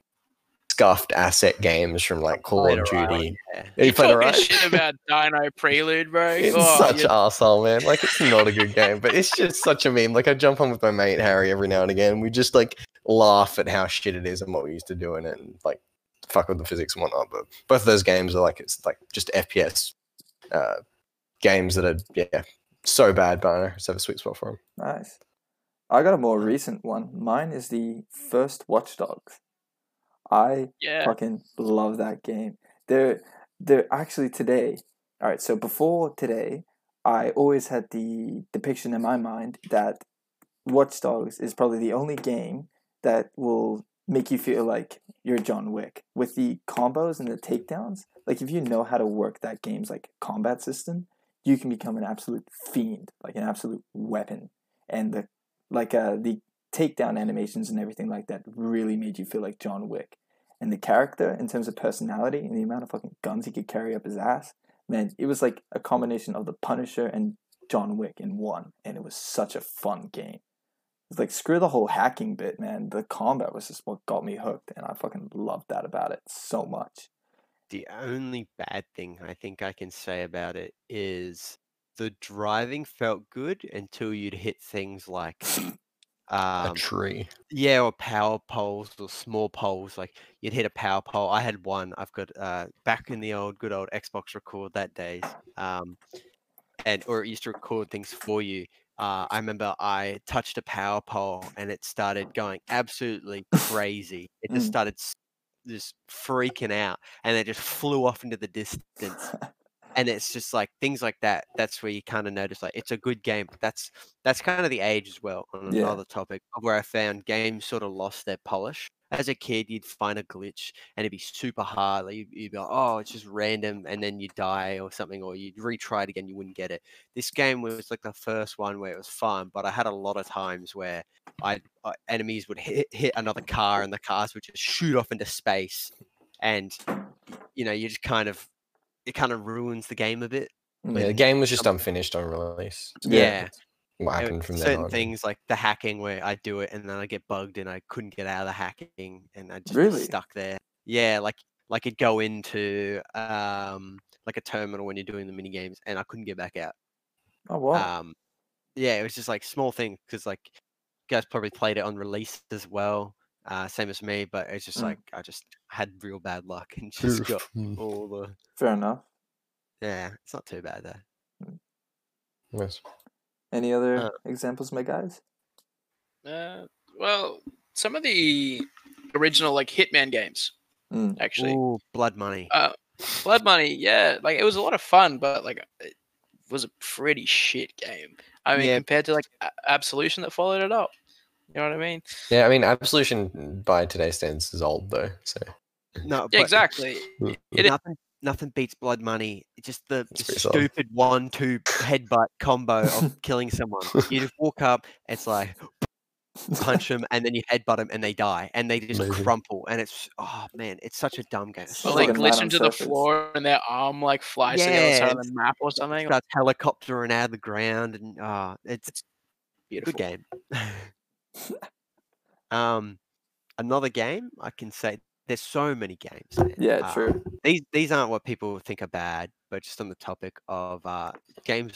scuffed asset games from like Call of Duty. yeah. Yeah, you You played talking alright. shit about Dino Prelude, bro? It's Oh, such you- an arsehole, man. Like it's not a good game, but it's just such a meme. Like I jump on with my mate Harry every now and again. And we just like laugh at how shit it is and what we used to do in it, and like fuck with the physics and whatnot. But both of those games are like it's like just FPS uh, games that are yeah so bad, but I know, just have a sweet spot for them. Nice. I got a more recent one. Mine is the first Watch Dogs. I yeah. fucking love that game. They're they're actually today. All right, so before today, I always had the depiction in my mind that Watch Dogs is probably the only game that will make you feel like you're John Wick with the combos and the takedowns. Like if you know how to work that game's like combat system, you can become an absolute fiend, like an absolute weapon. And the like uh the takedown animations and everything like that really made you feel like John Wick. And the character, in terms of personality and the amount of fucking guns he could carry up his ass, man, it was like a combination of the Punisher and John Wick in one. And it was such a fun game. It's like screw the whole hacking bit, man. The combat was just what got me hooked, and I fucking loved that about it so much. The only bad thing I think I can say about it is the driving felt good until you'd hit things like a um, tree. yeah, or power poles or small poles. Like you'd hit a power pole. I had one. I've got uh, back in the old good old Xbox record that days, um, and or it used to record things for you. Uh, I remember I touched a power pole and it started going absolutely crazy. It just Mm. started just freaking out, and it just flew off into the distance and it's just like things like that that's where you kind of notice like it's a good game but that's that's kind of the age as well on Yeah. another topic where i found games sort of lost their polish as a kid you'd find a glitch and it'd be super hard like you'd, you'd be like oh it's just random and then you die or something or you'd retry it again you wouldn't get it this game was like the first one where it was fun but i had a lot of times where i uh, enemies would hit, hit another car and the cars would just shoot off into space and you know you just kind of it kind of ruins the game a bit. Yeah, the game was just unfinished on release. Yeah, What happened from certain on? things like the hacking where I do it and then I get bugged and I couldn't get out of the hacking and I just Really? stuck there. Yeah, like like it'd go into um like a terminal when you're doing the mini games and I couldn't get back out. Oh wow. Um, yeah, it was just like small thing because like you guys probably played it on release as well, uh, same as me. But it's just Mm. like I just had real bad luck and just got Mm, all the Fair enough. yeah. It's not too bad though. yes. Any other Uh, examples, my guys? Uh, well, some of the original like Hitman games, Mm. actually. Ooh, blood money. Uh, Blood Money, yeah, like it was a lot of fun, but like it was a pretty shit game. I mean, Yeah. compared to like Absolution that followed it up. You know what I mean? Yeah, I mean, Absolution by today's standards is old though. So no, Yeah, exactly. Mm, It is- nothing, nothing beats blood money. It's Just the, It's the pretty solid. stupid one-two headbutt combo of killing someone. You just walk up, it's like punch them, and then you headbutt them, and they die, and they just Amazing. crumple. And it's oh man, it's such a dumb game. It's So like they a dumb. glitch into the floor and their arm like flies to the other side Yeah, of the map or something. starts helicoptering out of the ground, and ah, it's Beautiful. good game. um, another game I can say. There's so many games. man. Yeah, Uh, true. these these aren't what people think are bad, but just on the topic of uh, games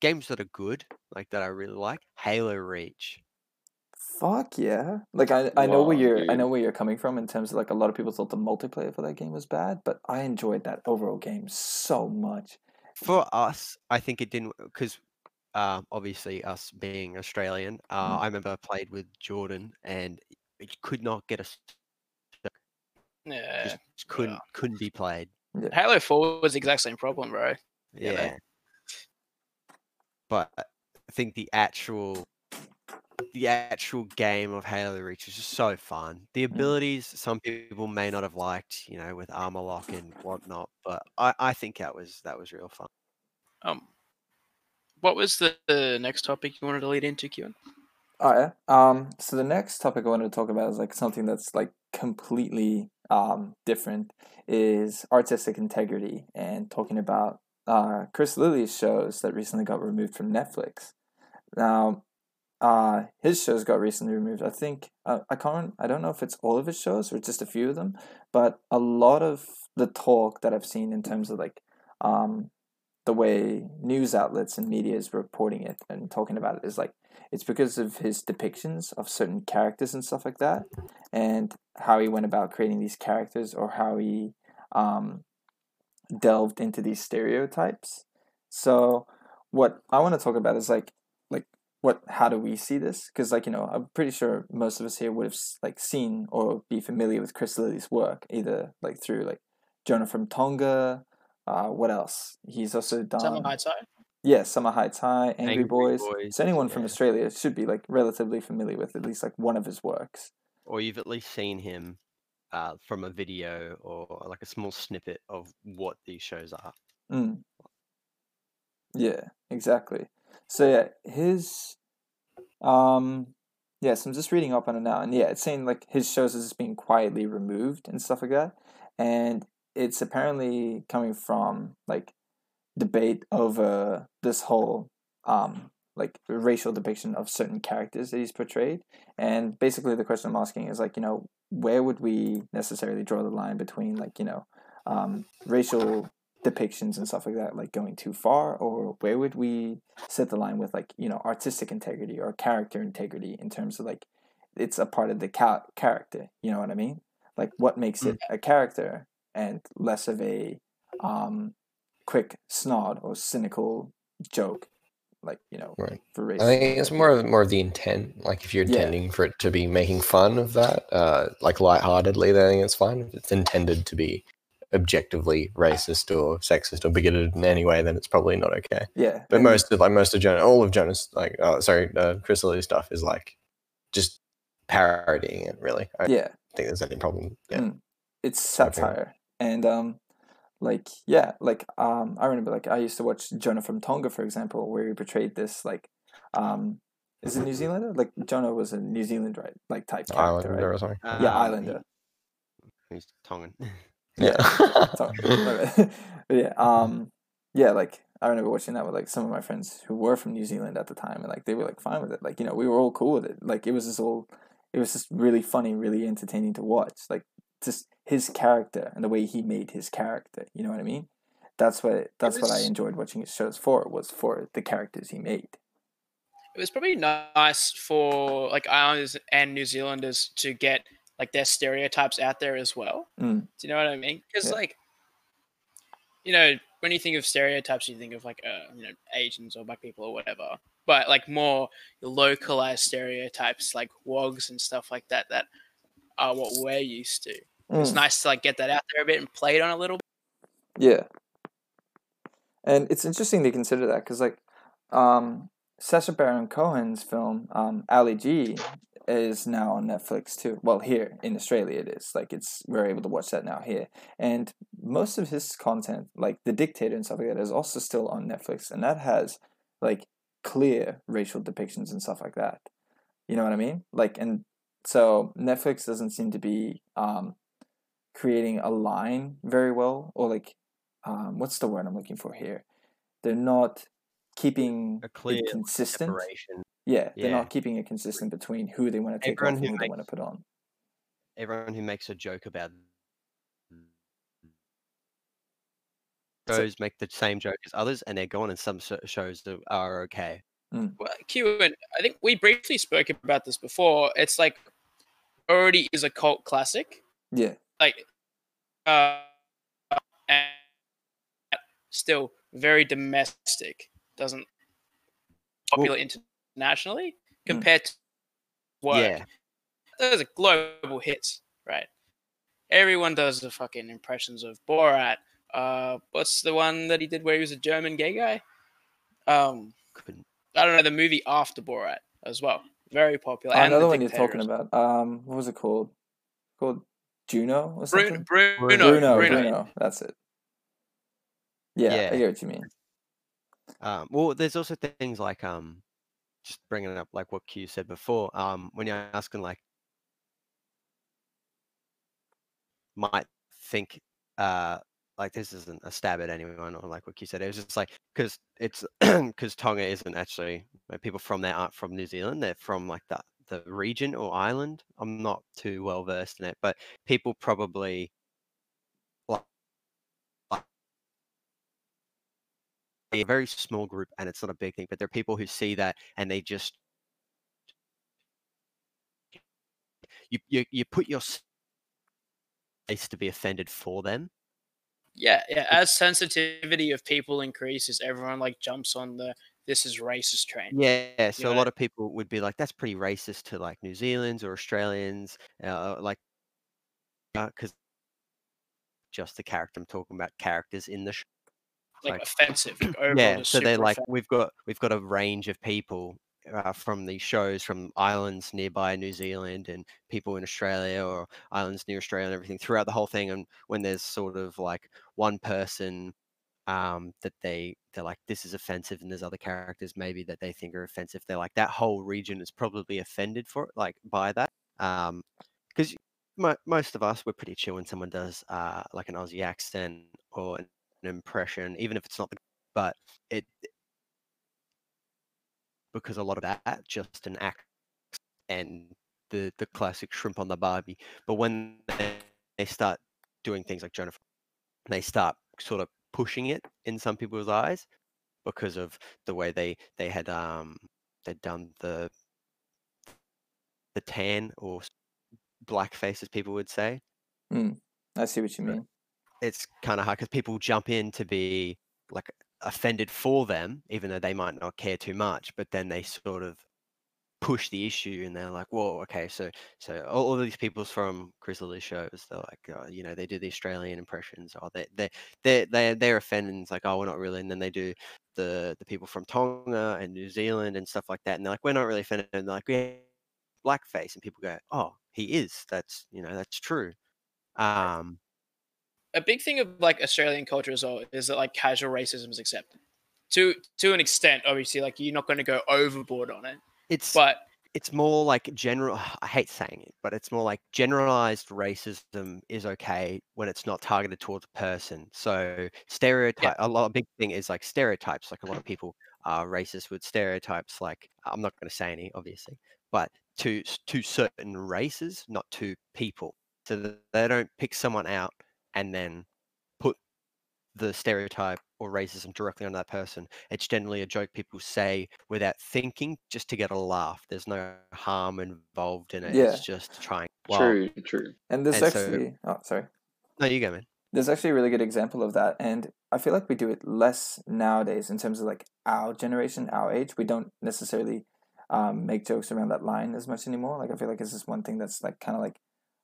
games that are good, like that I really like. Halo Reach. Fuck yeah! Like I, I know where you're, I know where you're coming from in terms of like a lot of people thought the multiplayer for that game was bad, but I enjoyed that overall game so much. For us, I think it didn't because uh, obviously us being Australian, uh, Mm. I remember I played with Jordan and it could not get a Yeah. just, just couldn't couldn't be played. Halo 4 was the exact same problem, bro. Yeah. Yeah. But I think the actual the actual game of Halo Reach is just so fun. The abilities some people may not have liked, you know, with armor lock and whatnot, but I, I think that was that was real fun. Um, what was the, the next topic you wanted to lead into, Kieran? Oh yeah. Um. So the next topic I wanted to talk about is like something that's like completely um different is artistic integrity and talking about uh Chris Lilley's shows that recently got removed from Netflix. Now, uh, his shows got recently removed. I think uh, I can't. I don't know if it's all of his shows or just a few of them, but a lot of the talk that I've seen in terms of like um, the way news outlets and media is reporting it and talking about it is like it's because of his depictions of certain characters and stuff like that, and how he went about creating these characters or how he um, delved into these stereotypes. So what I want to talk about is like like what how do we see this? Because like you know I'm pretty sure most of us here would have like seen or be familiar with Chris Lilley's work either like through like Jonah from Tonga. Uh, what else? He's also done. Summer Heights High. Yeah, Summer Heights High, Angry, Angry Boys. Boys, So anyone from. Australia should be like relatively familiar with at least like one of his works. or you've at least seen him uh, from a video or like a small snippet of what these shows are. Mm. Yeah, exactly. So yeah, his um yes, I'm just reading up on it now, and yeah, it's saying like his shows is just being quietly removed and stuff like that. And it's apparently coming from like debate over this whole um like racial depiction of certain characters that he's portrayed. And basically the question I'm asking is like, you know, where would we necessarily draw the line between like, you know, um racial depictions and stuff like that like going too far? Or where would we set the line with like you know artistic integrity or character integrity in terms of like it's a part of the ca- character you know what i mean? Like what makes it a character and less of a um quick snod or cynical joke like you know Right. for race I think it's more of more of the intent. Like if you're Yeah. intending for it to be making fun of that, uh, like lightheartedly, then I think it's fine. If it's intended to be objectively racist or sexist or bigoted in any way, then it's probably not okay. yeah But and- most of like most of Jonah, all of Jonah's like, uh, sorry, uh, Chris Lilley's stuff is like just parodying it. Really, I don't yeah think there's any problem. Yeah, Mm. it's satire and um like yeah like um i remember like i used to watch jonah from tonga for example where he portrayed this like um is it new zealander? Like jonah was a new zealand right like type character Islander right? or something. yeah Um, islander. He's Tongan. Yeah, Sorry. but yeah um yeah like i remember watching that with like some of my friends who were from new zealand at the time and like they were like fine with it. Like you know we were all cool with it. Like it was just all it was just really funny really entertaining to watch. Like just his character and the way he made his character you know what i mean that's what that's what i enjoyed watching his shows for was for the characters he made It was probably nice for like Islanders and New Zealanders to get like their stereotypes out there as well. Mm. Do you know what I mean? Because Yeah. like, you know, when you think of stereotypes, you think of like uh, you know Asians or black people or whatever. But like more localized stereotypes like wogs and stuff like that that are what we're used to. It's Mm. nice to like get that out there a bit and play it on a little bit. Yeah. And it's interesting to consider that because, like, um, Sacha Baron Cohen's film, um, Ali G, is now on Netflix too. Well, here in Australia, it is. Like, it's we're able to watch that now here. And most of his content, like The Dictator and stuff like that, is also still on Netflix, and that has like clear racial depictions and stuff like that. You know what I mean? Like, and so Netflix doesn't seem to be um, creating a line very well, or like um, what's the word I'm looking for here? They're not keeping A clear it consistent. Separation. Yeah, they're Yeah. not keeping it consistent between who they want to take Everyone off who and who they want to put on. Everyone who makes a joke about So- shows make the same joke as others, and they're gone, and some shows that are okay. Well, Q and I think we briefly spoke about this before. It's like already is a cult classic. Yeah, like uh and still very domestic doesn't popular internationally compared to work Yeah, those are global hits right everyone does the fucking impressions of borat uh what's the one that he did where he was a german gay guy um couldn't. i don't know the movie after borat as well very popular Oh, another one you're talking about. Um, what was it called? Called Juno or Bruno, something? Bruno, Bruno, Bruno, Bruno, That's it. Yeah, I Yeah. get what you mean. Um, well, there's also things like um, just bringing it up like what Q said before. Um, when you're asking like, might think uh like this isn't a stab at anyone or like what Q said. It was just like because it's because Tonga isn't actually uh, people from there aren't from New Zealand. They're from like the the region or island. I'm not too well versed in it, but people probably a very small group, and it's not a big thing. But there are people who see that and they just you you, you put your place to be offended for them. Yeah, yeah. As sensitivity of people increases, everyone like jumps on the this is racist train. Yeah, so a know? lot of people would be like, "That's pretty racist to like New Zealanders or Australians," uh, like because just the character I'm talking about, characters in the show. Like like- offensive. Like, yeah, so they're like, offensive. we've got we've got a range of people uh, from these shows from islands nearby New Zealand and people in Australia or islands near Australia and everything throughout the whole thing. And when there's sort of like one person um, that they they're like this is offensive, and there's other characters maybe that they think are offensive. They're like that whole region is probably offended for like by that. Um, because most of us we're pretty chill when someone does uh like an Aussie accent or an, an impression, even if it's not the but it because a lot of that just an act and the the classic shrimp on the barbie but when they, they start doing things like jonah they start sort of pushing it in some people's eyes because of the way they they had um they'd done the the tan or black as people would say I see what you mean. it's kind of hard because people jump in to be like offended for them, even though they might not care too much. But then they sort of push the issue, and they're like, "Whoa, okay, so so all, all these people's from Chris Lilley's shows. They're like, uh, you know, they do the Australian impressions, or they they they they they're offended. It's like, oh, we're not really. And then they do the the people from Tonga and New Zealand and stuff like that, and they're like, we're not really offended. And they're like, yeah, blackface, and people go, oh, he is. That's you know, that's true. Um, a big thing of like Australian culture as well is that like casual racism is accepted to to an extent. Obviously, like you're not going to go overboard on it, it's but it's more like general i hate saying it but it's more like generalized racism is okay when it's not targeted towards a person. So stereotype a lot a big thing is like stereotypes like a lot of people are racist with stereotypes like i'm not going to say any obviously but to to certain races not to people. So that they don't pick someone out and then put the stereotype or racism directly on that person. It's generally a joke people say without thinking just to get a laugh. There's no harm involved in it. Yeah. It's just trying. Wow. True, true. And there's And so- actually, oh, sorry. No, you go, man. There's actually a really good example of that, and I feel like we do it less nowadays in terms of like our generation, our age. We don't necessarily um, make jokes around that line as much anymore. Like I feel like it's just one thing that's like kind of like,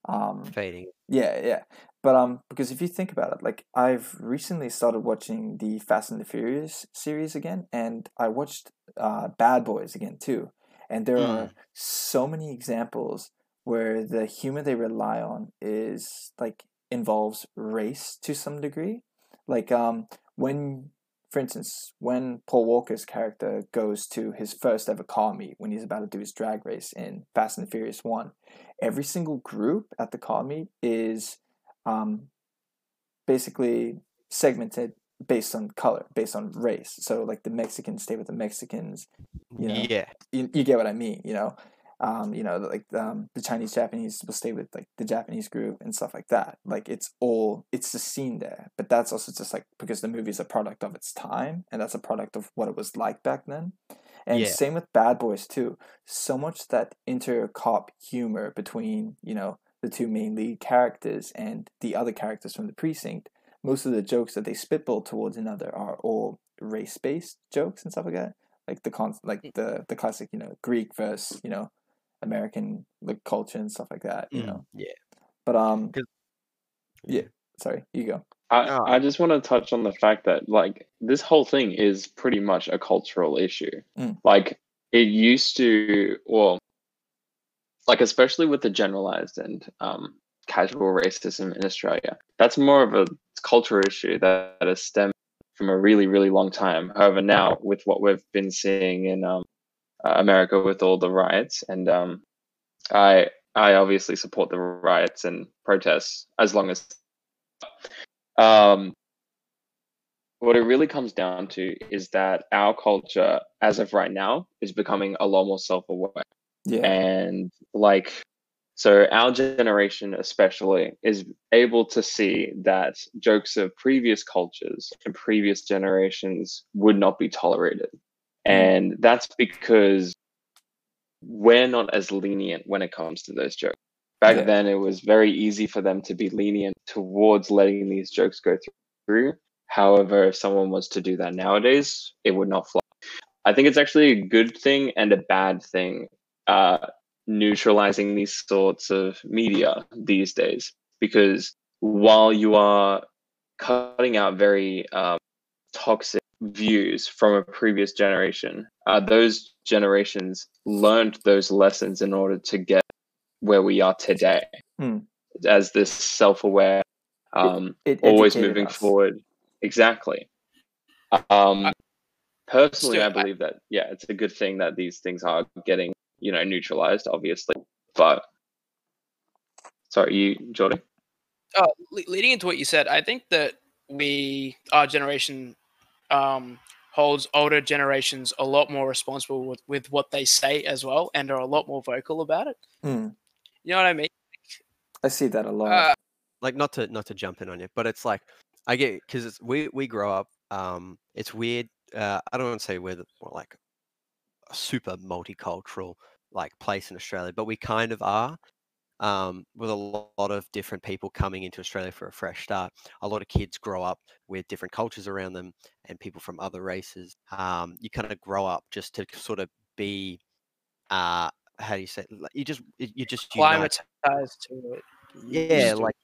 um, Fading. yeah, yeah. But um, because if you think about it, like I've recently started watching the Fast and the Furious series again, and I watched uh, Bad Boys again too, and there are so many examples where the humor they rely on is like involves race to some degree, like um when. For instance, when Paul Walker's character goes to his first ever car meet when he's about to do his drag race in Fast and the Furious 1, every single group at the car meet is um, basically segmented based on color, based on race. So like the Mexicans stay with the Mexicans. You know, Yeah. you, you get what I mean, you know. Um, you know, like um, the Chinese Japanese will stay with like the Japanese group and stuff like that. Like it's all it's the scene there, but that's also just like because the movie is a product of its time, and that's a product of what it was like back then. And Yeah. same with Bad Boys too. So much that inter cop humor between you know the two main lead characters and the other characters from the precinct. Most of the jokes that they spitball towards another are all race based jokes and stuff like that. Like the con like the the classic you know Greek versus you know American like culture and stuff like that. You Mm, know, Yeah. but um. yeah. Sorry, you go. I. I just want to touch on the fact that like this whole thing is pretty much a cultural issue. Mm. Like it used to, well, like especially with the generalized and um, casual racism in Australia, that's more of a cultural issue that, that has stemmed from a really really long time. However, now with what we've been seeing in um, uh, America with all the riots, and um, I I obviously support the riots and protests as long as um what it really comes down to is that our culture, as of right now, is becoming a lot more self-aware. Yeah. And like, so our generation, especially, is able to see that jokes of previous cultures and previous generations would not be tolerated. And that's because we're not as lenient when it comes to those jokes. Back Yeah. then, it was very easy for them to be lenient towards letting these jokes go through. However, if someone was to do that nowadays, it would not fly. I think it's actually a good thing and a bad thing, uh, neutralizing these sorts of media these days. Because while you are cutting out very um, toxic views from a previous generation, uh, those generations learned those lessons in order to get where we are today Hmm. as this self-aware um, It always moving us. forward exactly um, personally Still, i I- believe that yeah it's a good thing that these things are getting you know neutralized obviously but sorry you jordan uh, leading into what you said, I think that we, our generation, um, holds older generations a lot more responsible with, with what they say as well, and are a lot more vocal about it. Hmm. You know what I mean? I see that a lot. Uh, like not to not to jump in on you, but it's like I get because we we grow up. Um, it's weird. Uh, I don't want to say we're the, more like a super multicultural like place in Australia, but we kind of are. Um, with a lot of different people coming into Australia for a fresh start, a lot of kids grow up with different cultures around them and people from other races. Um, you kind of grow up just to sort of be, uh, how do you say? like, You just you just unite climatized to it. yeah like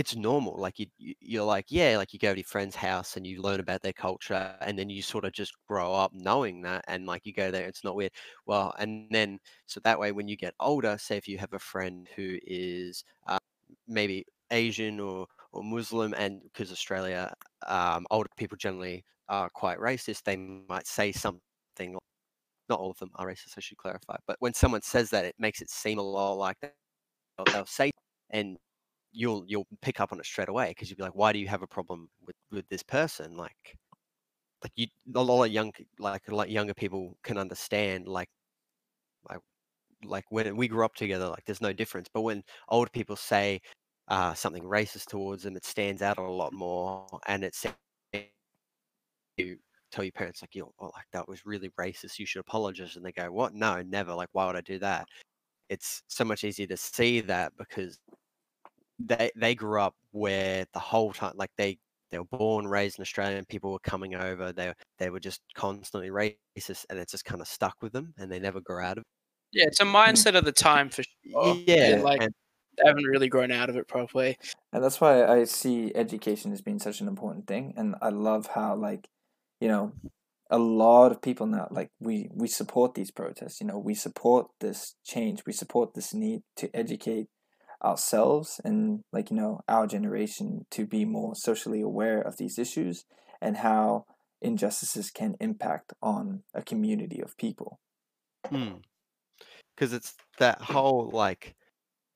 it's normal like you you- you're like yeah like you go to your friend's house and you learn about their culture and then you sort of just grow up knowing that and like you go there it's not weird. Well and then so that way when you get older say if you have a friend who is uh, maybe asian or or muslim and because australia um, older people generally are quite racist they might say something like not all of them are racist i should clarify but when someone says that it makes it seem a lot like that they'll say and you'll you'll pick up on it straight away because you'll be like why do you have a problem with with this person? Like like you a lot of young like a lot younger people can understand like like like when we grew up together like there's no difference but when older people say uh, something racist towards them it stands out a lot more and it's you tell your parents like you oh, like that was really racist you should apologize and they go what? No never like why would i do that? It's so much easier to see that because they they grew up where the whole time like they they were born raised in australia and people were coming over they they were just constantly racist and it's just kind of stuck with them and they never grew out of it Yeah, it's a mindset of the time for sure. it yeah and, like and- they haven't really grown out of it properly. And that's why I see education as being such an important thing. And I love how, like, you know, a lot of people now, like, we, we support these protests. You know, we support this change. We support this need to educate ourselves and, like, you know, our generation to be more socially aware of these issues and how injustices can impact on a community of people. Hmm. because it's that whole like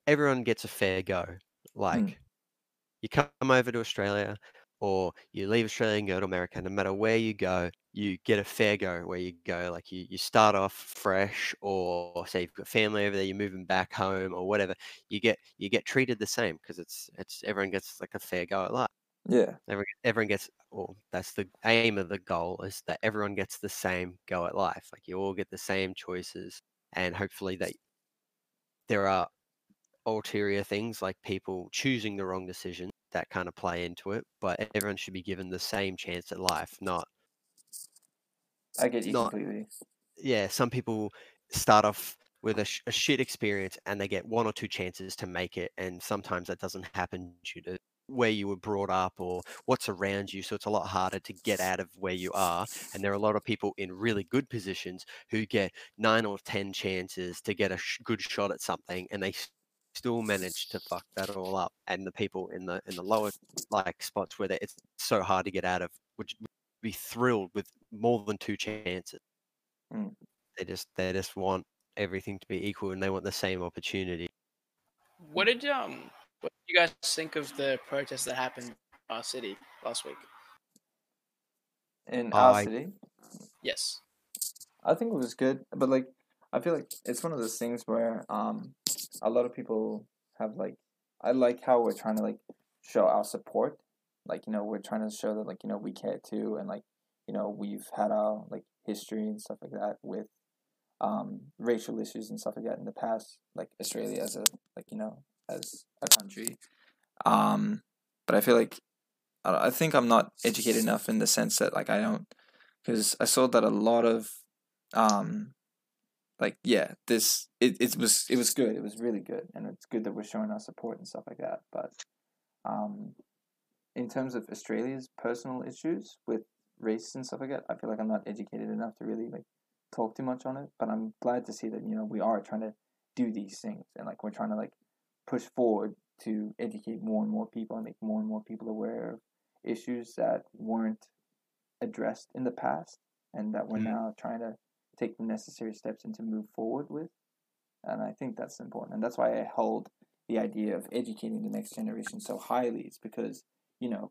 everyone gets a fair go. Hmm. Like you come over to australia or you leave australia and go to america no matter where you go you get a fair go where you go like you, you start off fresh or say you've got family over there you're moving back home or whatever you get you get treated the same because it's it's everyone gets like a fair go at life Yeah. everyone, everyone gets well that's the aim of the goal is that everyone gets the same go at life like you all get the same choices and hopefully that there are ulterior things like people choosing the wrong decision that kind of play into it but everyone should be given the same chance at life not I get you Not- completely. yeah some people start off with a, sh- a shit experience and they get one or two chances to make it and sometimes that doesn't happen due to where you were brought up or what's around you so it's a lot harder to get out of where you are and there are a lot of people in really good positions who get nine or ten chances to get a sh- good shot at something and they still manage to fuck that all up and the people in the in the lower like spots where it's so hard to get out of would be thrilled with more than two chances Mm. they just they just want everything to be equal and they want the same opportunity What did um what did you guys think of the protest that happened in our city last week? in our I- city. Yes. I think it was good, but like I feel like it's one of those things where um a lot of people have like I like how we're trying to like show our support. Like, you know, we're trying to show that like, you know, we care too and like, you know, we've had our like history and stuff like that with um racial issues and stuff like that in the past, like Australia as a like, you know, as a country. Um but I feel like I think I'm not educated enough in the sense that like I don't because I saw that a lot of um like yeah this it, it was it was good it was really good and it's good that we're showing our support and stuff like that but um in terms of Australia's personal issues with race and stuff like that I feel like I'm not educated enough to really like talk too much on it but I'm glad to see that you know we are trying to do these things and like we're trying to like push forward to educate more and more people and make more and more people aware of issues that weren't addressed in the past and that we're Mm. now trying to take the necessary steps and to move forward with. And I think that's important. And that's why I hold the idea of educating the next generation so highly. It's because, you know,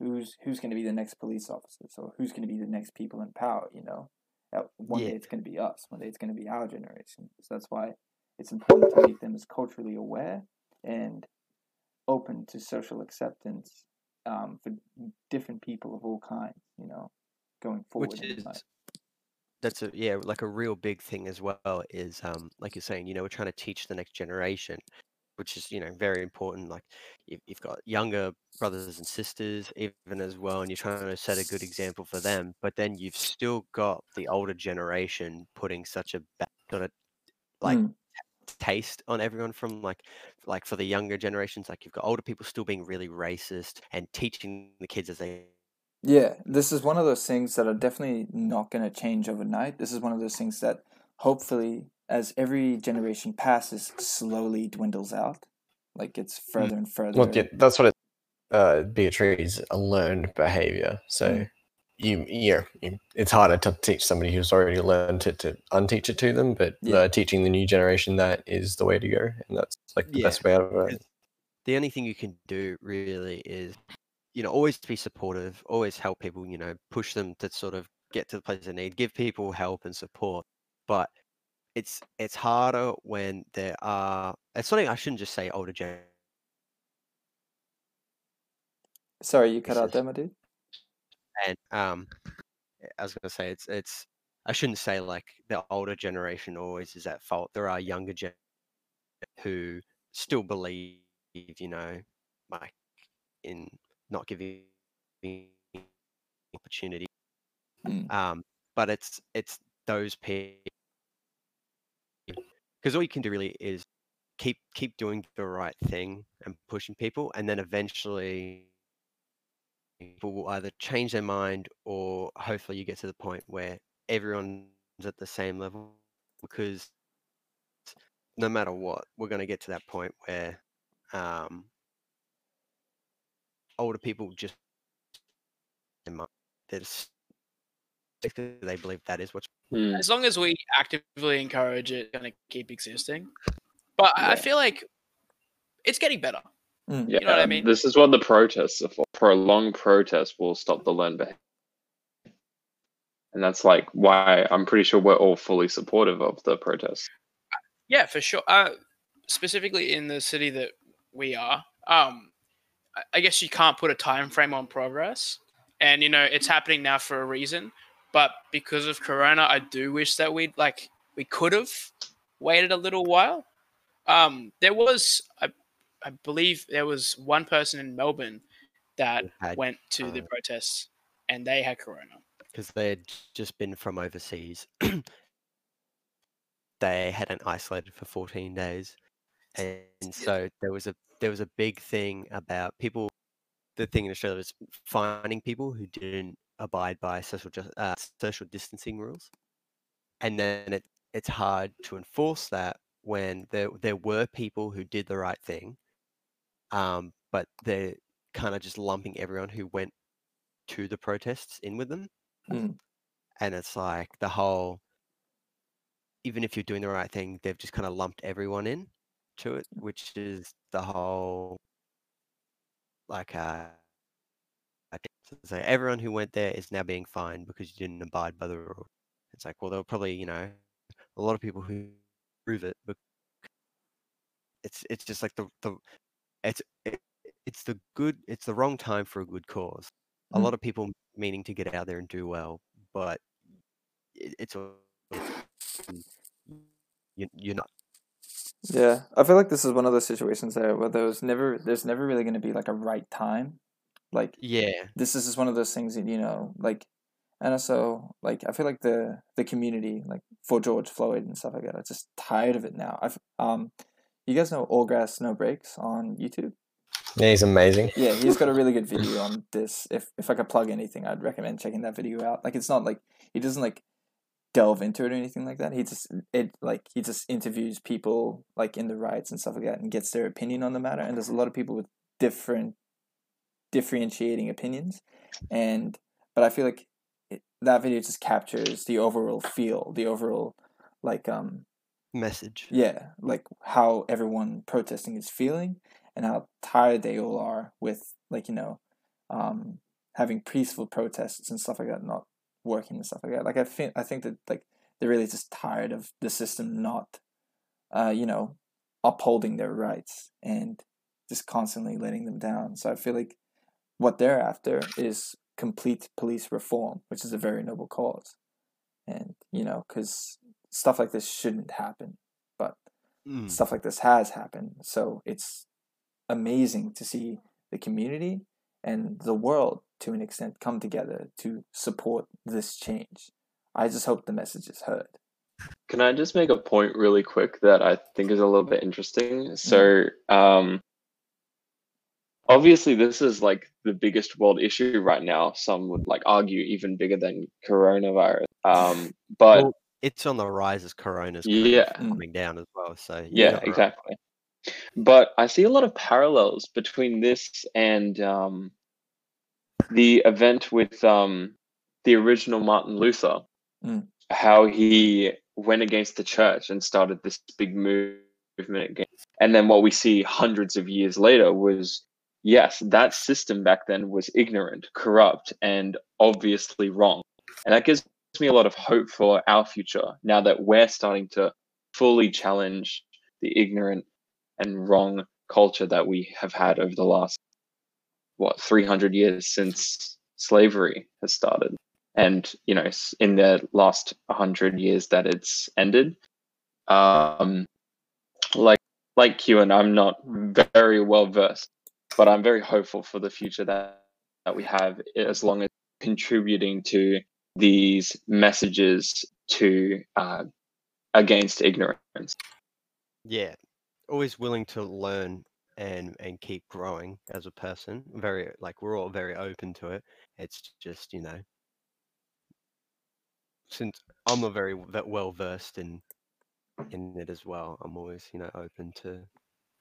who's who's going to be the next police officer? So who's going to be the next people in power, you know? Uh, One Yeah. day it's going to be us. One day it's going to be our generation. So that's why it's important to make them as culturally aware and open to social acceptance um, for different people of all kinds, you know, going forward. which is. That's a yeah like a real big thing as well is um like you're saying you know we're trying to teach the next generation which is you know very important like you've, you've got younger brothers and sisters even as well and you're trying to set a good example for them but then you've still got the older generation putting such a bad sort of like Mm. taste on everyone from like like for the younger generations like you've got older people still being really racist and teaching the kids as they Yeah, this is one of those things that are definitely not going to change overnight. This is one of those things that hopefully, as every generation passes, slowly dwindles out. Like gets further and further. Well, yeah, that's what it. Uh, bigotry is a learned behavior. So Mm. you, yeah, you, it's harder to teach somebody who's already learned it to unteach it to them. But Yeah. uh, teaching the new generation that is the way to go, and that's like the Yeah, best way out of it. the only thing you can do really is you know always be supportive always help people you know push them to sort of get to the place they need give people help and support but it's it's harder when there are it's something i shouldn't just say older gen Sorry, you cut out there, my dude. and um i was going to say it's it's i shouldn't say like the older generation always is at fault there are younger gen who still believe you know like in not giving opportunity Mm. um but it's it's those people because all you can do really is keep keep doing the right thing and pushing people and then eventually people will either change their mind or hopefully you get to the point where everyone's at the same level because no matter what we're going to get to that point where um older people just they're just they believe that is what's Hmm. As long as we actively encourage it, it's going to keep existing. But I I feel like it's getting better. Mm. Yeah, know what I mean? this is what the protests are for. Prolonged protests will stop the learned behavior. And that's like why I'm pretty sure we're all fully supportive of the protests. Yeah, for sure. Uh, specifically in the city that we are, um, I- guess you can't put a time frame on progress, and you know it's happening now for a reason. But because of Corona, I do wish that we'd like we could have waited a little while. Um, there was, I, I believe, there was one person in Melbourne that had went to the uh, protests, and they had Corona. because they had just been from overseas. they hadn't isolated for 14 days, and so there was a there was a big thing about people. The thing in Australia was finding people who didn't abide by social just, uh, social distancing rules, and then it it's hard to enforce that when there there were people who did the right thing, um, but they're kind of just lumping everyone who went to the protests in with them Mm. and it's like the whole even if you're doing the right thing they've just kind of lumped everyone in to it which is the whole like uh I So, everyone who went there is now being fined because you didn't abide by the rule. It's like, well, there were probably, you know, a lot of people who prove it, but it's it's just like the the it's it, it's the good it's the wrong time for a good cause. A Mm. lot of people meaning to get out there and do well, but it, it's a you, you're not. Yeah, I feel like this is one of those situations there where there's never there's never really going to be like a right time. Like Yeah, this is just one of those things that you know, like, and also like I feel like the the community like for George Floyd and stuff like that. I'm just tired of it now. I've um, you guys know All Gas No Brakes on YouTube. Yeah, he's amazing. Yeah, he's got a really good video on this. If if I could plug anything, I'd recommend checking that video out. Like it's not like he doesn't like delve into it or anything like that. He just it like he just interviews people like in the riots and stuff like that and gets their opinion on the matter. And there's a lot of people with different differentiating opinions, and but I feel like it, that video just captures the overall feel, the overall like um message. yeah, like how everyone protesting is feeling and how tired they all are with like, you know, um having peaceful protests and stuff like that not working and stuff like that. Like I think I think that like they're really just tired of the system not uh, you know, upholding their rights and just constantly letting them down. So I feel like what they're after is complete police reform, which is a very noble cause. And, you know, because stuff like this shouldn't happen but Mm. stuff like this has happened. So it's amazing to see the community and the world to an extent come together to support this change. I just hope the message is heard. Can I just make a point really quick that I think is a little bit interesting? So, um, obviously, this is like the biggest world issue right now. Some would like argue even bigger than coronavirus. Um, but Well, it's on the rise as Corona's Yeah. coming down as well. So yeah, exactly. wrong. But I see a lot of parallels between this and um, the event with um, the original Martin Luther, Mm. how he went against the church and started this big movement against. And then what we see hundreds of years later was yes, that system back then was ignorant, corrupt, and obviously wrong. And that gives me a lot of hope for our future now that we're starting to fully challenge the ignorant and wrong culture that we have had over the last what 300 years since slavery has started. And you know in the last 100 years that it's ended um like like and I'm not very well versed but I'm very hopeful for the future that that we have as long as contributing to these messages to uh, against ignorance. Yeah, always willing to learn and and keep growing as a person. Very like we're all very open to it. It's just you know, since I'm not very well versed in in it as well. I'm always you know open to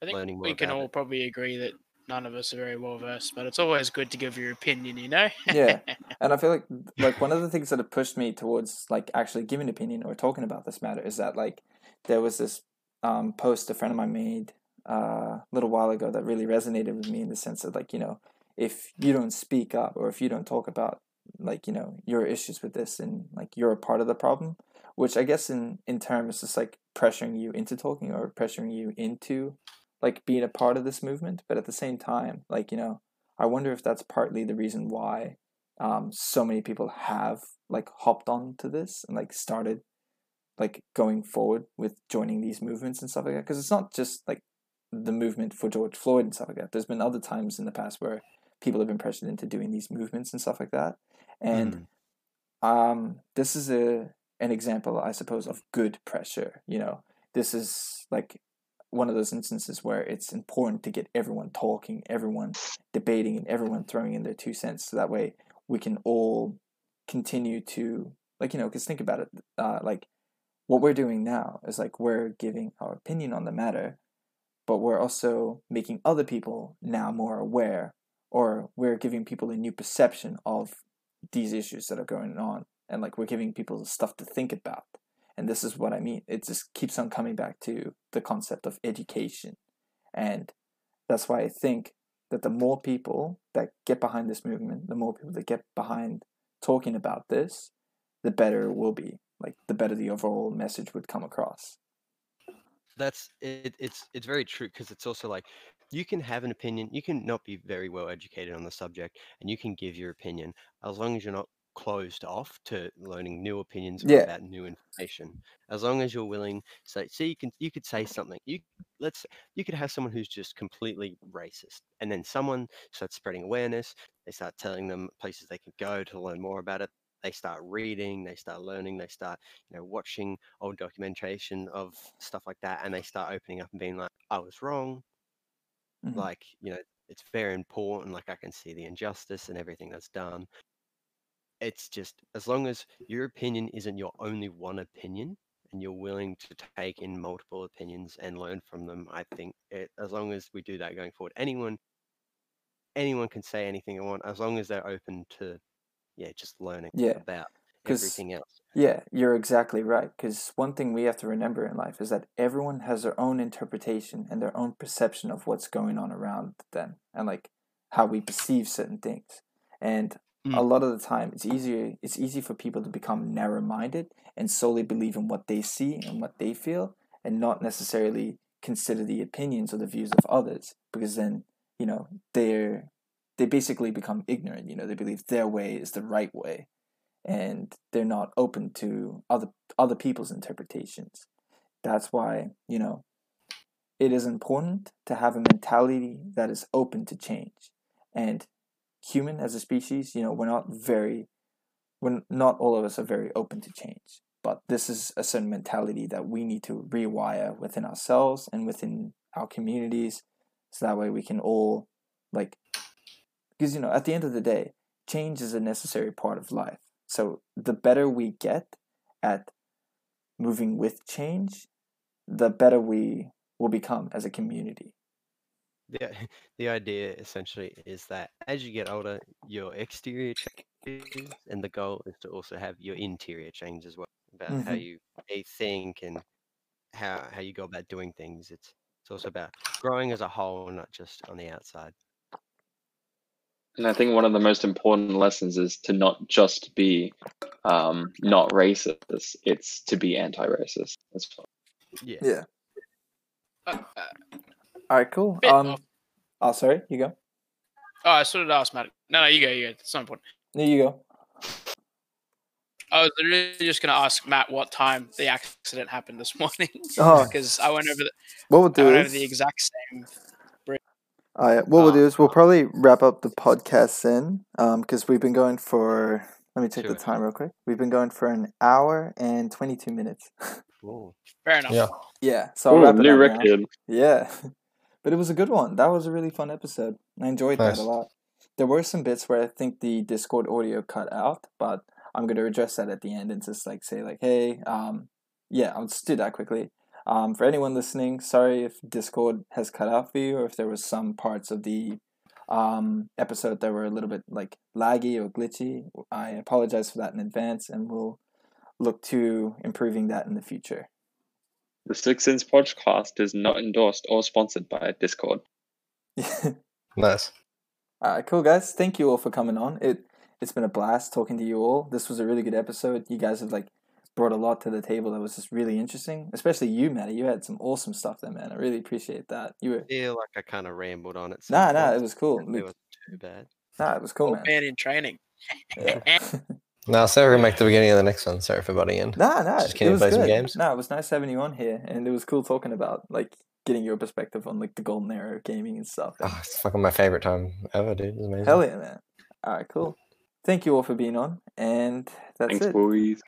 I think learning more we can all it. probably agree that none of us are very well versed, but it's always good to give your opinion, you know? Yeah. And I feel like like one of the things that have pushed me towards like actually giving opinion or talking about this matter is that like there was this um, post a friend of mine made uh, a little while ago that really resonated with me in the sense that like you know if you don't speak up or if you don't talk about like you know your issues with this and like you're a part of the problem which i guess in in terms is just like pressuring you into talking or pressuring you into like being a part of this movement. But at the same time like you know i wonder if that's partly the reason why um so many people have like hopped on to this and like started like going forward with joining these movements and stuff like that because it's not just like the movement for George Floyd and stuff like that. There's been other times in the past where people have been pressured into doing these movements and stuff like that. And Mm. um, this is a an example, I suppose, of good pressure. You know, this is like one of those instances where it's important to get everyone talking, everyone debating, and everyone throwing in their two cents, so that way we can all continue to like you know, because think about it, uh, like what we're doing now is like we're giving our opinion on the matter, but we're also making other people now more aware, or we're giving people a new perception of these issues that are going on, and like we're giving people stuff to think about. And this is what I mean. It just keeps on coming back to the concept of education, and that's why I think that the more people that get behind this movement, the more people that get behind talking about this, the better it will be. Like the better the overall message would come across. that's it, it's it's very true because it's also like you can have an opinion you can not be very well educated on the subject and you can give your opinion as long as you're not closed off to learning new opinions Yeah. about new information as long as you're willing so see you can you could say something you let's you could have someone who's just completely racist and then someone starts spreading awareness they start telling them places they can go to learn more about it they start reading they start learning they start you know watching old documentation of stuff like that and they start opening up and being like i was wrong Mhm. like you know it's very important like i can see the injustice and everything that's done it's just as long as your opinion isn't your only one opinion and you're willing to take in multiple opinions and learn from them i think it, as long as we do that going forward anyone anyone can say anything they want as long as they're open to yeah just learning Yeah, about everything else Yeah, you're exactly right. Because one thing we have to remember in life is that everyone has their own interpretation and their own perception of what's going on around them and like how we perceive certain things. And a Mm. lot of the time, it's easier. It's easy for people to become narrow-minded and solely believe in what they see and what they feel, and not necessarily consider the opinions or the views of others. Because then, you know, they're they basically become ignorant. You know, they believe their way is the right way and they're not open to other other people's interpretations. That's why, you know, it is important to have a mentality that is open to change. And human as a species, you know, we're not very when not all of us are very open to change. But this is a certain mentality that we need to rewire within ourselves and within our communities so that way we can all like because you know, at the end of the day, change is a necessary part of life. So the better we get at moving with change, the better we will become as a community. the the idea essentially is that as you get older, your exterior changes, and the goal is to also have your interior change as well about how Mhm. you how you think and how how you go about doing things. It's it's also about growing as a whole, not just on the outside. And I think one of the most important lessons is to not just be um, not racist; it's to be anti-racist as well. Yeah. Yeah. Uh, uh, All right, cool. Um off- oh sorry, you go. oh, I sort of asked Matt. No, no, you go. You go. It's not important. There you go. I was literally just going to ask Matt what time the accident happened this morning Oh, because I went over the what we'll I do went over is the exact same. All right, what we'll Uh, do is we'll probably wrap up the podcast soon, um, because we've been going for. Let me check the time real quick. We've been going for an hour and twenty-two minutes. Ooh. Fair enough. Yeah. yeah, so I'll Ooh, wrap it new up now. record. Yeah, but it was a good one. That was a really fun episode. I enjoyed Nice. that a lot. There were some bits where I think the Discord audio cut out, but I'm gonna address that at the end and just like say like, hey, um, yeah, I'll just do that quickly. Um, for anyone listening, sorry if Discord has cut out for you, or if there was some parts of the um episode that were a little bit like laggy or glitchy. I apologize for that in advance, and we'll look to improving that in the future. The Six Sense podcast is not endorsed or sponsored by Discord. Nice. All right, cool guys. Thank you all for coming on. It it's been a blast talking to you all. This was a really good episode. You guys have like brought a lot to the table that was just really interesting. Especially you, Matty. You had some awesome stuff there, man. I really appreciate that. You were feel like I kind of rambled on it. some nah, nah. It was cool. It Like, was too bad. Nah, it was cool, Old man. man in training. Yeah. Now, sorry we make the beginning of the next one. Sorry for butting in. nah, nah. Just it kidding, was play some good. games? Nah, it was nice having you on here, and it was cool talking about like getting your perspective on like the golden era of gaming and stuff. And Oh, it's fucking my favorite time ever, dude. It's amazing. hell yeah, man. All right, cool. Thank you all for being on, and that's Thanks, it. boys.